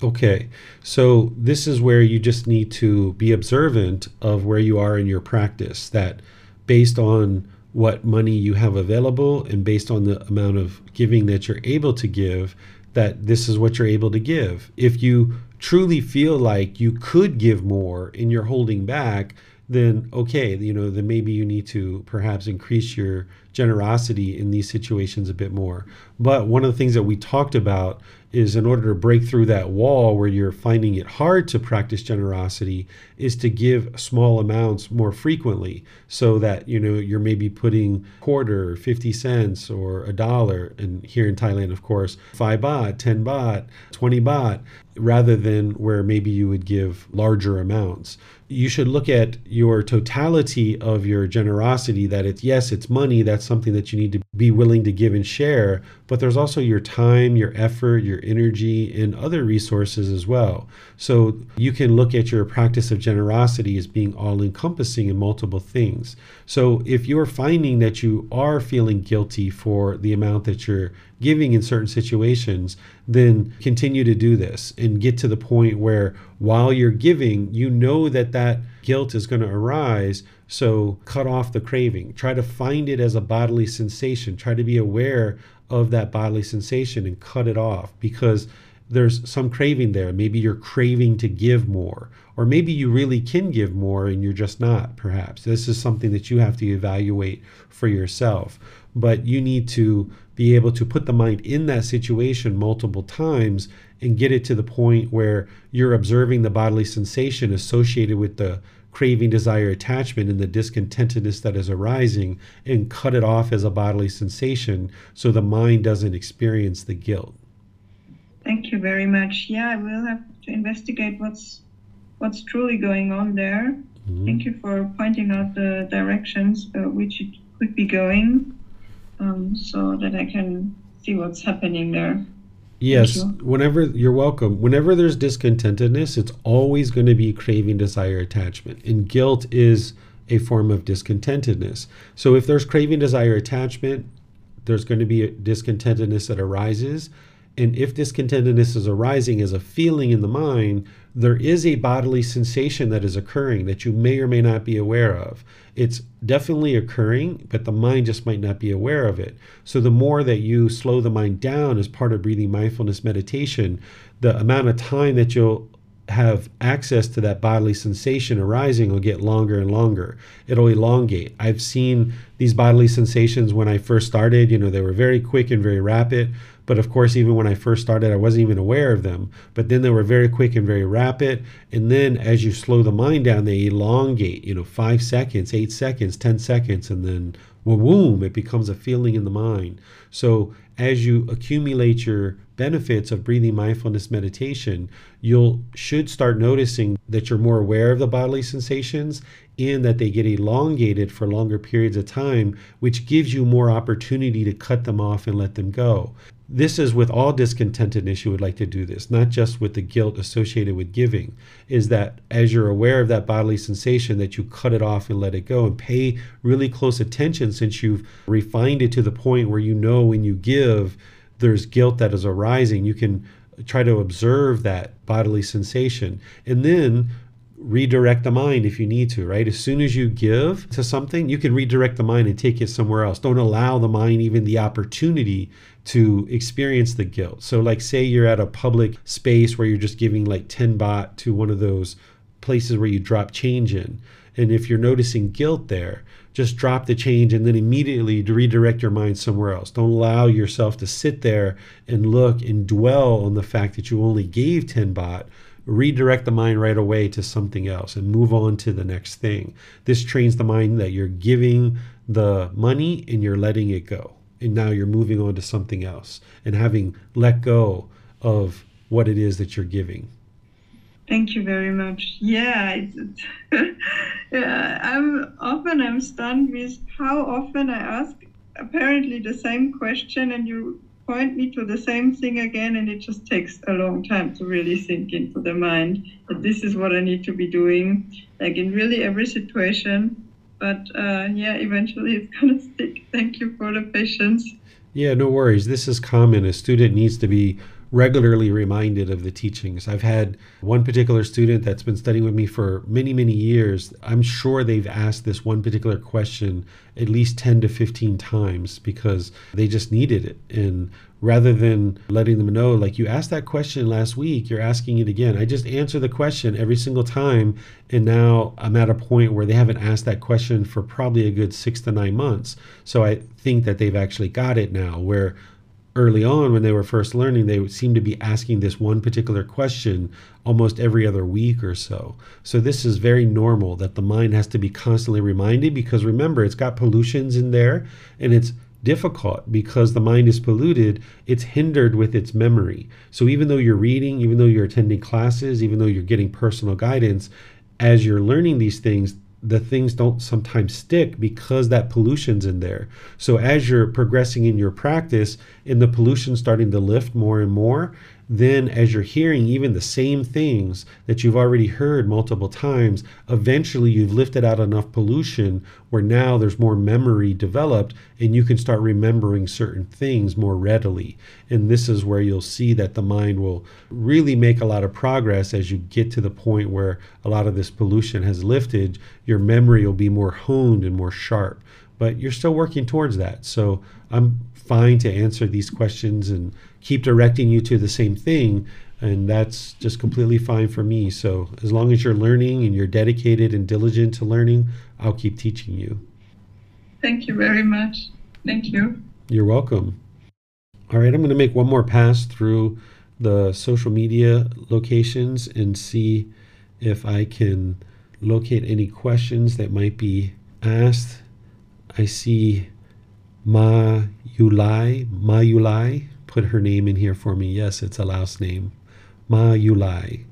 Okay, so this is where you just need to be observant of where you are in your practice. That based on what money you have available and based on the amount of giving that you're able to give, that this is what you're able to give. If you truly feel like you could give more and you're holding back, then okay, you know, then maybe you need to perhaps increase your generosity in these situations a bit more. But one of the things that we talked about is in order to break through that wall where you're finding it hard to practice generosity is to give small amounts more frequently so that you know you're maybe putting quarter 50 cents or a dollar. And here in thailand of course 5 baht 10 baht 20 baht rather than where maybe you would give larger amounts. You should look at your totality of your generosity that it's yes it's money that's something that you need to be willing to give and share but there's also your time your effort your energy and other resources as well. So you can look at your practice of generosity as being all encompassing in multiple things. So if you're finding that you are feeling guilty for the amount that you're giving in certain situations, then continue to do this and get to the point where while you're giving, you know that that guilt is going to arise. So cut off the craving. Try to find it as a bodily sensation. Try to be aware of that bodily sensation and cut it off because there's some craving there. Maybe you're craving to give more, or maybe you really can give more and you're just not, perhaps. This is something that you have to evaluate for yourself. But you need to be able to put the mind in that situation multiple times and get it to the point where you're observing the bodily sensation associated with the craving, desire, attachment, and the discontentedness that is arising and cut it off as a bodily sensation so the mind doesn't experience the guilt. Thank you very much. Yeah, we'll have to investigate what's what's truly going on there. Mm-hmm. Thank you for pointing out the directions uh, which it could be going um, so that I can see what's happening there. Yes, you. whenever you're welcome. Whenever there's discontentedness, it's always going to be craving, desire, attachment. And guilt is a form of discontentedness. So if there's craving, desire, attachment, there's going to be a discontentedness that arises. And if discontentedness is arising as a feeling in the mind, there is a bodily sensation that is occurring that you may or may not be aware of. It's definitely occurring, but the mind just might not be aware of it. So, the more that you slow the mind down as part of breathing mindfulness meditation, the amount of time that you'll have access to that bodily sensation arising will get longer and longer. It'll elongate. I've seen these bodily sensations when I first started, you know, they were very quick and very rapid. But of course, even when I first started, I wasn't even aware of them. But then they were very quick and very rapid. And then as you slow the mind down, they elongate, you know, five seconds, eight seconds, 10 seconds, and then boom, it becomes a feeling in the mind. So as you accumulate your benefits of breathing mindfulness meditation, you'll should start noticing that you're more aware of the bodily sensations and that they get elongated for longer periods of time, which gives you more opportunity to cut them off and let them go. This is with all discontentedness, you would like to do this, not just with the guilt associated with giving. Is that as you're aware of that bodily sensation, that you cut it off and let it go and pay really close attention since you've refined it to the point where you know when you give, there's guilt that is arising. You can try to observe that bodily sensation. And then redirect the mind if you need to, right? As soon as you give to something, you can redirect the mind and take it somewhere else. Don't allow the mind even the opportunity to experience the guilt. So, like, say you're at a public space where you're just giving like 10 baht to one of those places where you drop change in. And if you're noticing guilt there, just drop the change and then immediately redirect your mind somewhere else. Don't allow yourself to sit there and look and dwell on the fact that you only gave 10 baht redirect the mind right away to something else and move on to the next thing. This trains the mind that you're giving the money and you're letting it go. And now you're moving on to something else and having let go of what it is that you're giving. Thank you very much. Yeah, it's, yeah, I'm often I'm stunned with how often I ask apparently the same question and you point me to the same thing again, and it just takes a long time to really sink into the mind that this is what I need to be doing, like in really every situation. But uh, yeah, eventually it's gonna stick. Thank you for the patience. Yeah, no worries. This is common. A student needs to be regularly reminded of the teachings. I've had one particular student that's been studying with me for many, many years. I'm sure they've asked this one particular question at least 10 to 15 times because they just needed it. And rather than letting them know, like you asked that question last week, you're asking it again. I just answer the question every single time. And now I'm at a point where they haven't asked that question for probably a good six to nine months. So I think that they've actually got it now where early on when they were first learning, they seemed to be asking this one particular question almost every other week or so. So this is very normal that the mind has to be constantly reminded because remember, it's got pollutions in there and it's difficult because the mind is polluted, it's hindered with its memory. So even though you're reading, even though you're attending classes, even though you're getting personal guidance, as you're learning these things, the things don't sometimes stick because that pollution's in there. So as you're progressing in your practice and the pollution starting to lift more and more, then as you're hearing even the same things that you've already heard multiple times, eventually you've lifted out enough pollution where now there's more memory developed and you can start remembering certain things more readily. And this is where you'll see that the mind will really make a lot of progress as you get to the point where a lot of this pollution has lifted. Your memory will be more honed and more sharp. But you're still working towards that. So I'm fine to answer these questions and keep directing you to the same thing and that's just completely fine for me. So as long as you're learning and you're dedicated and diligent to learning i'll keep teaching you. Thank you very much. Thank you. You're welcome. All right i'm going to make one more pass through the social media locations and see if i can locate any questions that might be asked. I see ma yulai ma yulai put her name in here for me. Yes, it's a Laos name. Ma Yulai.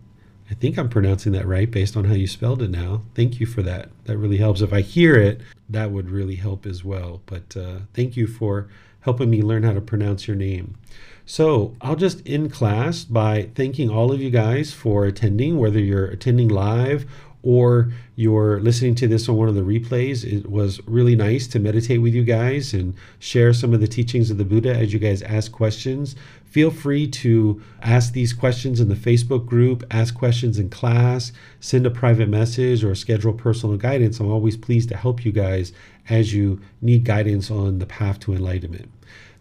I think I'm pronouncing that right based on how you spelled it now. Thank you for that. That really helps. If I hear it, that would really help as well. But uh, thank you for helping me learn how to pronounce your name. So I'll just end class by thanking all of you guys for attending, whether you're attending live or you're listening to this on one of the replays, it was really nice to meditate with you guys and share some of the teachings of the Buddha as you guys ask questions. Feel free to ask these questions in the Facebook group, ask questions in class, send a private message, or schedule personal guidance. I'm always pleased to help you guys as you need guidance on the path to enlightenment.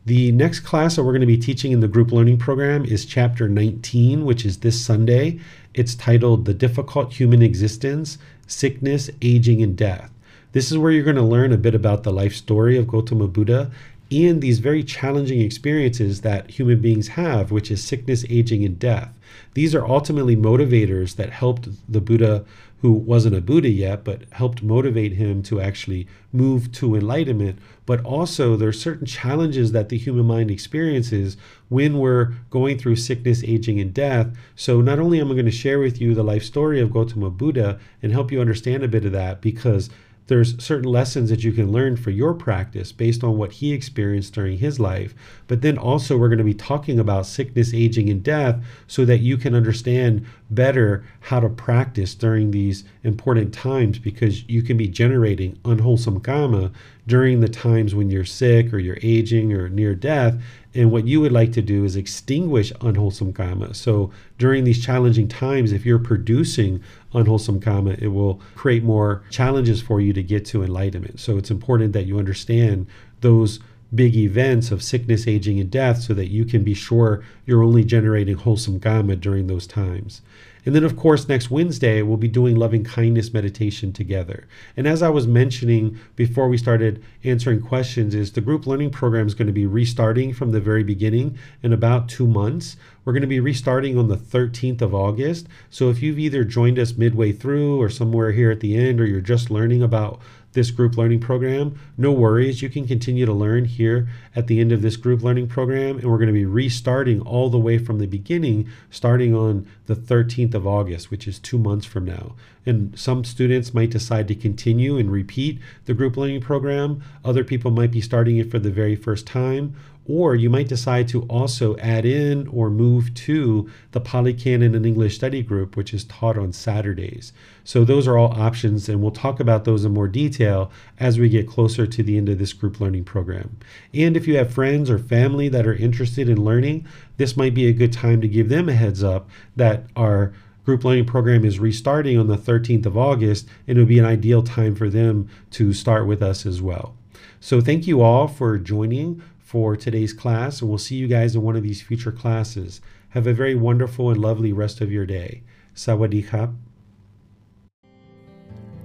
The next class that we're going to be teaching in the group learning program is chapter 19, which is this Sunday. It's titled The Difficult Human Existence, Sickness, Aging, and Death. This is where you're going to learn a bit about the life story of Gautama Buddha and these very challenging experiences that human beings have, which is sickness, aging, and death. These are ultimately motivators that helped the Buddha who wasn't a Buddha yet, but helped motivate him to actually move to enlightenment. But also, there are certain challenges that the human mind experiences when we're going through sickness, aging, and death. So, not only am I going to share with you the life story of Gautama Buddha and help you understand a bit of that, because there's certain lessons that you can learn for your practice based on what he experienced during his life. But then also, we're going to be talking about sickness, aging, and death so that you can understand better how to practice during these important times because you can be generating unwholesome karma during the times when you're sick or you're aging or near death. And what you would like to do is extinguish unwholesome karma. So during these challenging times, if you're producing unwholesome karma, it will create more challenges for you to get to enlightenment. So it's important that you understand those big events of sickness, aging, and death so that you can be sure you're only generating wholesome karma during those times. And then, of course, next Wednesday, we'll be doing loving kindness meditation together. And as I was mentioning before we started answering questions, is the group learning program is going to be restarting from the very beginning in about two months. We're going to be restarting on the 13th of August. So if you've either joined us midway through or somewhere here at the end, or you're just learning about this group learning program, no worries. You can continue to learn here at the end of this group learning program. And we're going to be restarting all the way from the beginning, starting on the 13th of August, which is two months from now. And some students might decide to continue and repeat the group learning program. Other people might be starting it for the very first time or you might decide to also add in or move to the Pali Canon and English study group, which is taught on Saturdays. So those are all options, and we'll talk about those in more detail as we get closer to the end of this group learning program. And if you have friends or family that are interested in learning, this might be a good time to give them a heads up that our group learning program is restarting on the 13th of August, and it would be an ideal time for them to start with us as well. So, thank you all for joining for today's class, and we'll see you guys in one of these future classes. Have a very wonderful and lovely rest of your day. Sawadee khap.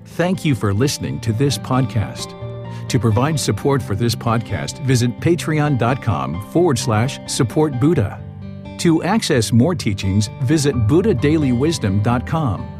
Thank you for listening to this podcast. To provide support for this podcast, visit patreon.com forward slash support Buddha. To access more teachings, visit buddhadailywisdom.com.